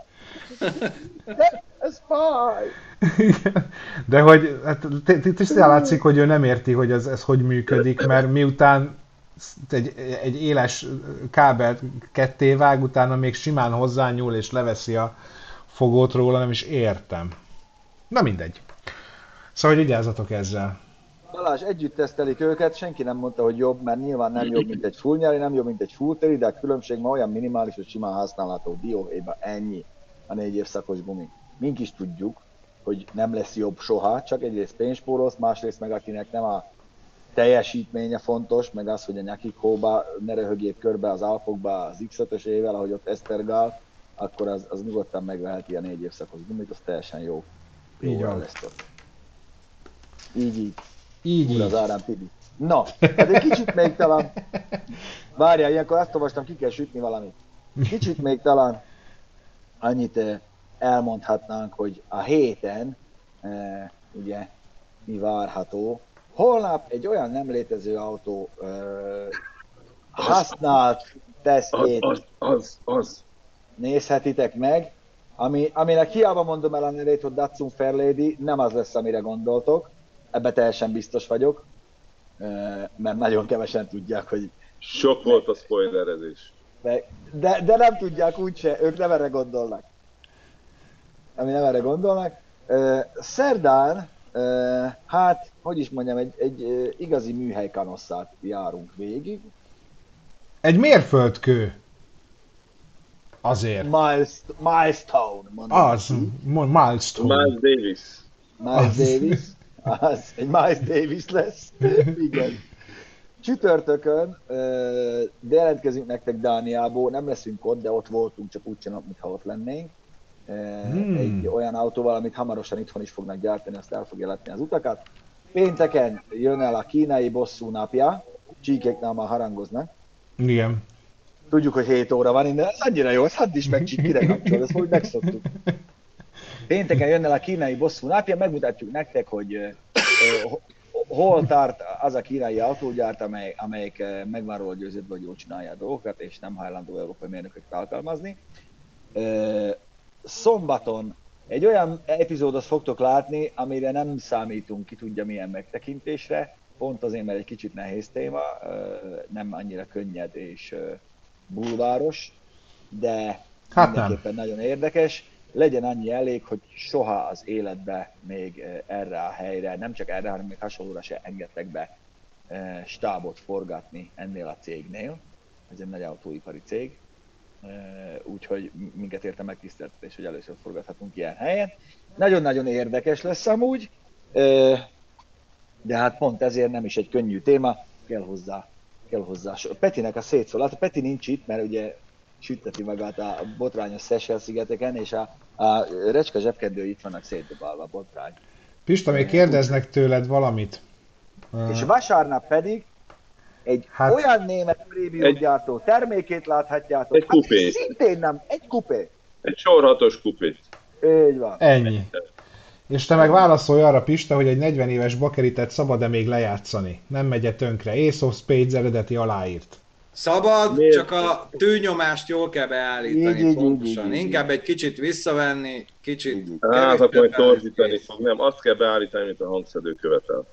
De Ez fáj! De hogy hát, t- t- tisztán látszik, hogy ő nem érti, hogy ez, ez hogy működik, mert miután egy, egy éles kábelt ketté vág, utána még simán hozzányúl és leveszi a fogót róla, nem is értem. Na mindegy. Szóval, hogy vigyázzatok ezzel. Balázs, együtt tesztelik őket, senki nem mondta, hogy jobb, mert nyilván nem jobb, mint egy full nem jobb, mint egy full teli, de a különbség ma olyan minimális, hogy simán használható dióhéjban ennyi a négy évszakos gumi. Mink is tudjuk, hogy nem lesz jobb soha, csak egyrészt pénzspórolsz, másrészt meg akinek nem a teljesítménye fontos, meg az, hogy a nyakik hóba ne röhögjék körbe az alfokba az X5-ösével, ahogy ott Esztergál, akkor az, az nyugodtan megveheti a négy évszakos gumit, az teljesen jó. Jó Így van. választott. Így, így. Így, Úr az így. árán Tibi. Na, hát egy kicsit még talán... Várjál, ilyenkor azt olvastam, ki kell sütni valamit. Kicsit még talán annyit eh, elmondhatnánk, hogy a héten eh, ugye mi várható. Holnap egy olyan nem létező autó eh, használt Az, tesztjét az, az, az. Nézhetitek meg, ami, aminek hiába mondom el a nevét, hogy Datsun Fairlady, nem az lesz, amire gondoltok. Ebbe teljesen biztos vagyok, mert nagyon kevesen tudják, hogy Sok volt a spoilerezés. de, de, de nem tudják úgyse, ők nem erre gondolnak. Ami nem erre gondolnak. Szerdán, hát, hogy is mondjam, egy, egy igazi műhely kanosszát járunk végig. Egy mérföldkő. Azért. Miles, milestone, mondom. Az. Milestone. Miles Davis. Miles Az. Davis. Az, egy Miles Davis lesz. Igen. Csütörtökön ö, de jelentkezünk nektek Dániából, nem leszünk ott, de ott voltunk, csak úgy csinálunk, mintha ott lennénk. Hmm. Egy olyan autóval, amit hamarosan itthon is fognak gyártani, azt el fogja látni az utakat. Pénteken jön el a kínai bosszú napja, csíkéknál már harangoznak. Igen. Tudjuk, hogy 7 óra van innen, ez annyira jó, ez hadd is meg kire kapcsol, ezt úgy megszoktuk. Pénteken jön el a kínai bosszú napja, megmutatjuk nektek, hogy ho- hol tart az a kínai autógyárt, amely, amelyik meg van róla győződve, hogy jól csinálja a dolgokat, és nem hajlandó európai mérnököket alkalmazni. Ö, Szombaton egy olyan epizódot fogtok látni, amire nem számítunk ki tudja milyen megtekintésre, pont azért, mert egy kicsit nehéz téma, nem annyira könnyed és bulváros, de Hát nem. mindenképpen nagyon érdekes. Legyen annyi elég, hogy soha az életbe még eh, erre a helyre, nem csak erre, hanem még hasonlóra se engedtek be eh, stábot forgatni ennél a cégnél. Ez egy nagy autóipari cég, Eh, úgyhogy minket érte megtiszteltetés, hogy először forgathatunk ilyen helyen. Nagyon-nagyon érdekes lesz amúgy, de hát pont ezért nem is egy könnyű téma, kell hozzá, kell hozzá. Petinek a szétszól. Hát Peti nincs itt, mert ugye sütteti magát a botrányos Seychelles szigeteken, és a, a recska zsebkedő itt vannak szétdobálva a botrány. Pista, még kérdeznek tőled valamit. És vasárnap pedig egy Hát- hát, olyan német prémiumgyártó termékét láthatjátok, Egy kupét. szintén nem, egy kupé. Egy sorhatos kupit. Így van. Ennyi. És te meg válaszolj arra, Pista, hogy egy 40 éves bakeritet szabad-e még lejátszani? Nem megye tönkre. Ace of Spades eredeti aláírt. Szabad, Miért? csak a tűnyomást jól kell beállítani Így, így, pontosan. így, így, így. Inkább egy kicsit visszavenni, kicsit Hát, akkor beállítani. torzítani fog. Nem, azt kell beállítani, mint a hangszedő követel.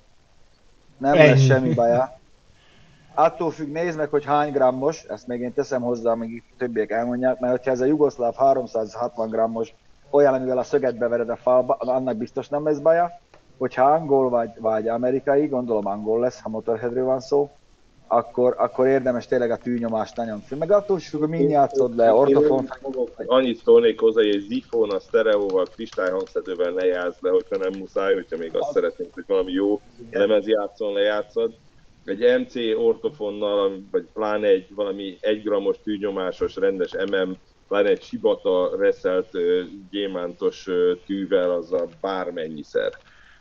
Nem Ennyi. lesz semmi baja. Attól függ, nézd meg, hogy hány grammos, ezt még én teszem hozzá, amíg többiek elmondják, mert hogyha ez a jugoszláv 360 grammos, olyan, amivel a szöget bevered a falba, annak biztos nem lesz baja. Hogyha angol vagy, vagy amerikai, gondolom angol lesz, ha motorheadről van szó, akkor, akkor érdemes tényleg a tűnyomást nagyon föl. Meg attól is hogy min játszod le, ortofon, Annyit szólnék hozzá, hogy egy Zifon a sztereóval, kristályhangszedővel ne játsz le, hogyha nem muszáj, hogyha még azt szeretnénk, hogy valami jó lemezjátszón lejátszod. Egy MC ortofonnal, vagy pláne egy valami 1 grammos tűnyomásos rendes MM, pláne egy Shibata reszelt gyémántos tűvel, az a bármennyiszer.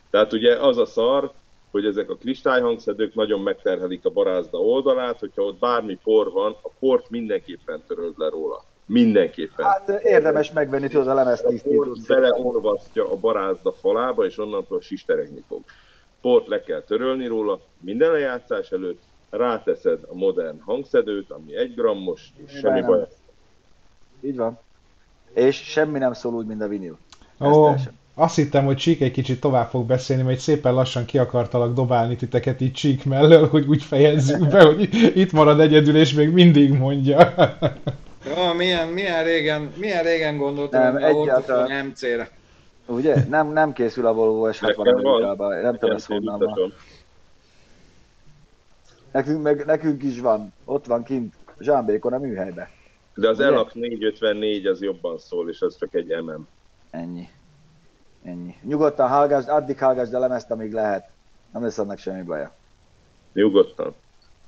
Tehát ugye az a szar, hogy ezek a kristályhangszedők nagyon megterhelik a barázda oldalát, hogyha ott bármi por van, a port mindenképpen töröld le róla. Mindenképpen. hát érdemes megvenni tudod a lemez A port tisztítót. beleorvasztja a barázda falába, és onnantól sisteregni fog. Port le kell törölni róla, minden lejátszás előtt ráteszed a modern hangszedőt, ami egy grammos, és semmi baj. Így van. És semmi nem szól úgy, mint a vinil. Ez Ó, teljesen. azt hittem, hogy Csík egy kicsit tovább fog beszélni, mert szépen lassan ki akartalak dobálni titeket itt Csík mellől, hogy úgy fejezzük be, hogy itt marad egyedül, és még mindig mondja. Jó, milyen, milyen régen, milyen régen gondoltam, Nem, hogy a egyáltalán. MC-re. Ugye? Nem, nem készül a Volvo S60 Nekem van. Amerikában. Nem tudom, Nekem honnan van. Nekünk, meg, nekünk is van. Ott van kint Zsámbékon a műhelybe. De az? Elax 454 az jobban szól, és az csak egy MM. Ennyi. Ennyi. Nyugodtan hallgassd, addig hallgassd a lemezt, amíg lehet. Nem lesz annak semmi baja. Nyugodtan.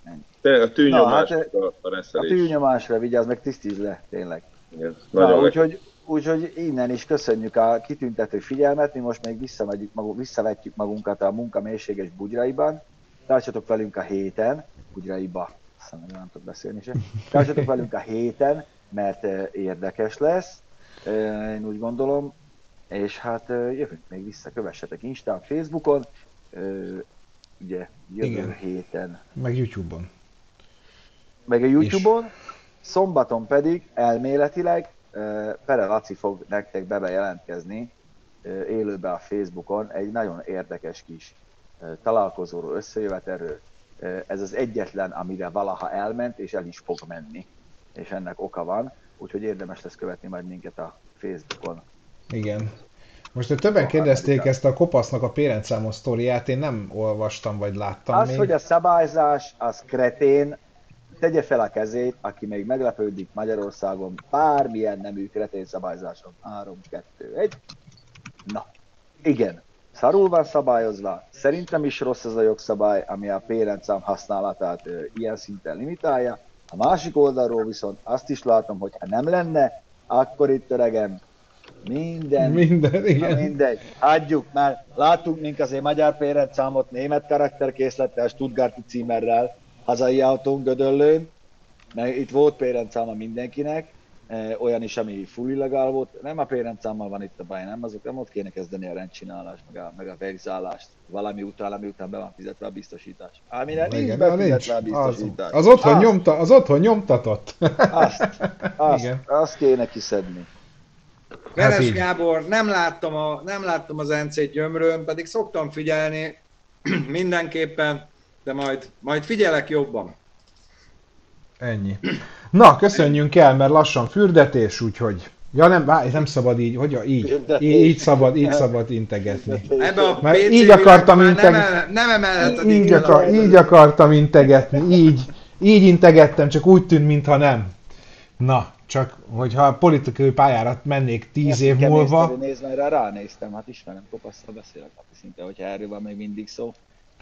Ennyi. Tényleg a tűnyomás, Na, hát, a, a A reszelés. tűnyomásra vigyázz, meg tisztítsd le, tényleg. Igen, Na, úgyhogy, úgyhogy innen is köszönjük a kitüntető figyelmet, mi most még visszamegyük magunk, visszavetjük magunkat a munka mélységes bugyraiban. Tartsatok velünk a héten, bugyraiba, aztán nem tudok beszélni sem. Tartsatok velünk a héten, mert érdekes lesz, én úgy gondolom, és hát jövünk még vissza, kövessetek Instán, Facebookon, ugye jövő Igen. héten Meg YouTube-on. meg a Youtube-on, szombaton pedig elméletileg Pere Laci fog nektek bebe jelentkezni uh, élőbe a Facebookon egy nagyon érdekes kis találkozóról, összejövetelről. Ez az egyetlen, amire valaha elment, és el is fog menni. És ennek oka van, úgyhogy érdemes lesz követni majd minket a Facebookon. Igen. Most többen kérdezték ezt a kopasznak a pérencszámos sztoriát, én nem olvastam vagy láttam Az, még. hogy a szabályzás, az kretén, tegye fel a kezét, aki még meglepődik Magyarországon bármilyen nemű kretén szabályzáson. 3, 2, 1. Na, igen. Szarul van szabályozva. Szerintem is rossz az a jogszabály, ami a pérencszám használatát ö, ilyen szinten limitálja. A másik oldalról viszont azt is látom, hogy ha nem lenne, akkor itt öregem minden Minden, Na igen. mindegy, adjuk, mert látunk mink azért magyar péretszámot német karakterkészlettel, Stuttgarti címerrel, hazai autón Gödöllőn, mert itt volt péretszáma mindenkinek, olyan is, ami full illegál volt. Nem a péretszámmal van itt a baj, nem, azok nem ott kéne kezdeni a rendcsinálást, meg a, meg a vegzálást, valami után, ami után be van fizetve a biztosítás. Amire nincs Igen, na, nincs. befizetve a Az, biztosítás. az, otthon Azt- nyomta, az otthon nyomtatott. Azt, azt, Igen. azt kéne kiszedni. Hát Veres így. Gábor, nem láttam, a, nem láttam az NC gyömrőn, pedig szoktam figyelni mindenképpen, de majd, majd figyelek jobban. Ennyi. Na, köszönjünk el, mert lassan fürdetés, úgyhogy... Ja nem, várj, nem szabad így, hogy így, így, így szabad, így szabad integetni. Ebbe a Mert PC így akartam világban integ- nem, nem Így, így akar, így akartam integetni, így, így integettem, csak úgy tűnt, mintha nem. Na, csak hogyha a politikai pályára mennék tíz év múlva, Nézd, mert rá ránéztem, hát ismerem, kopasztal beszélek napi szinte, hogyha erről van még mindig szó.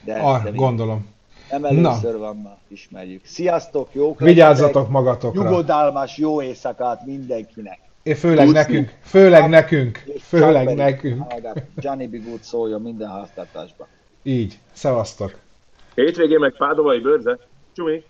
De, ah, de gondolom. Nem először van ma, ismerjük. Sziasztok, jók Vigyázzatok magatokra. Nyugodalmas jó éjszakát mindenkinek. És főleg Puci. nekünk, főleg nekünk, főleg nekünk. Johnny B. Good szóljon minden háztartásba. Így, szevasztok. Hétvégén meg Pádovai bőrze. Csumi!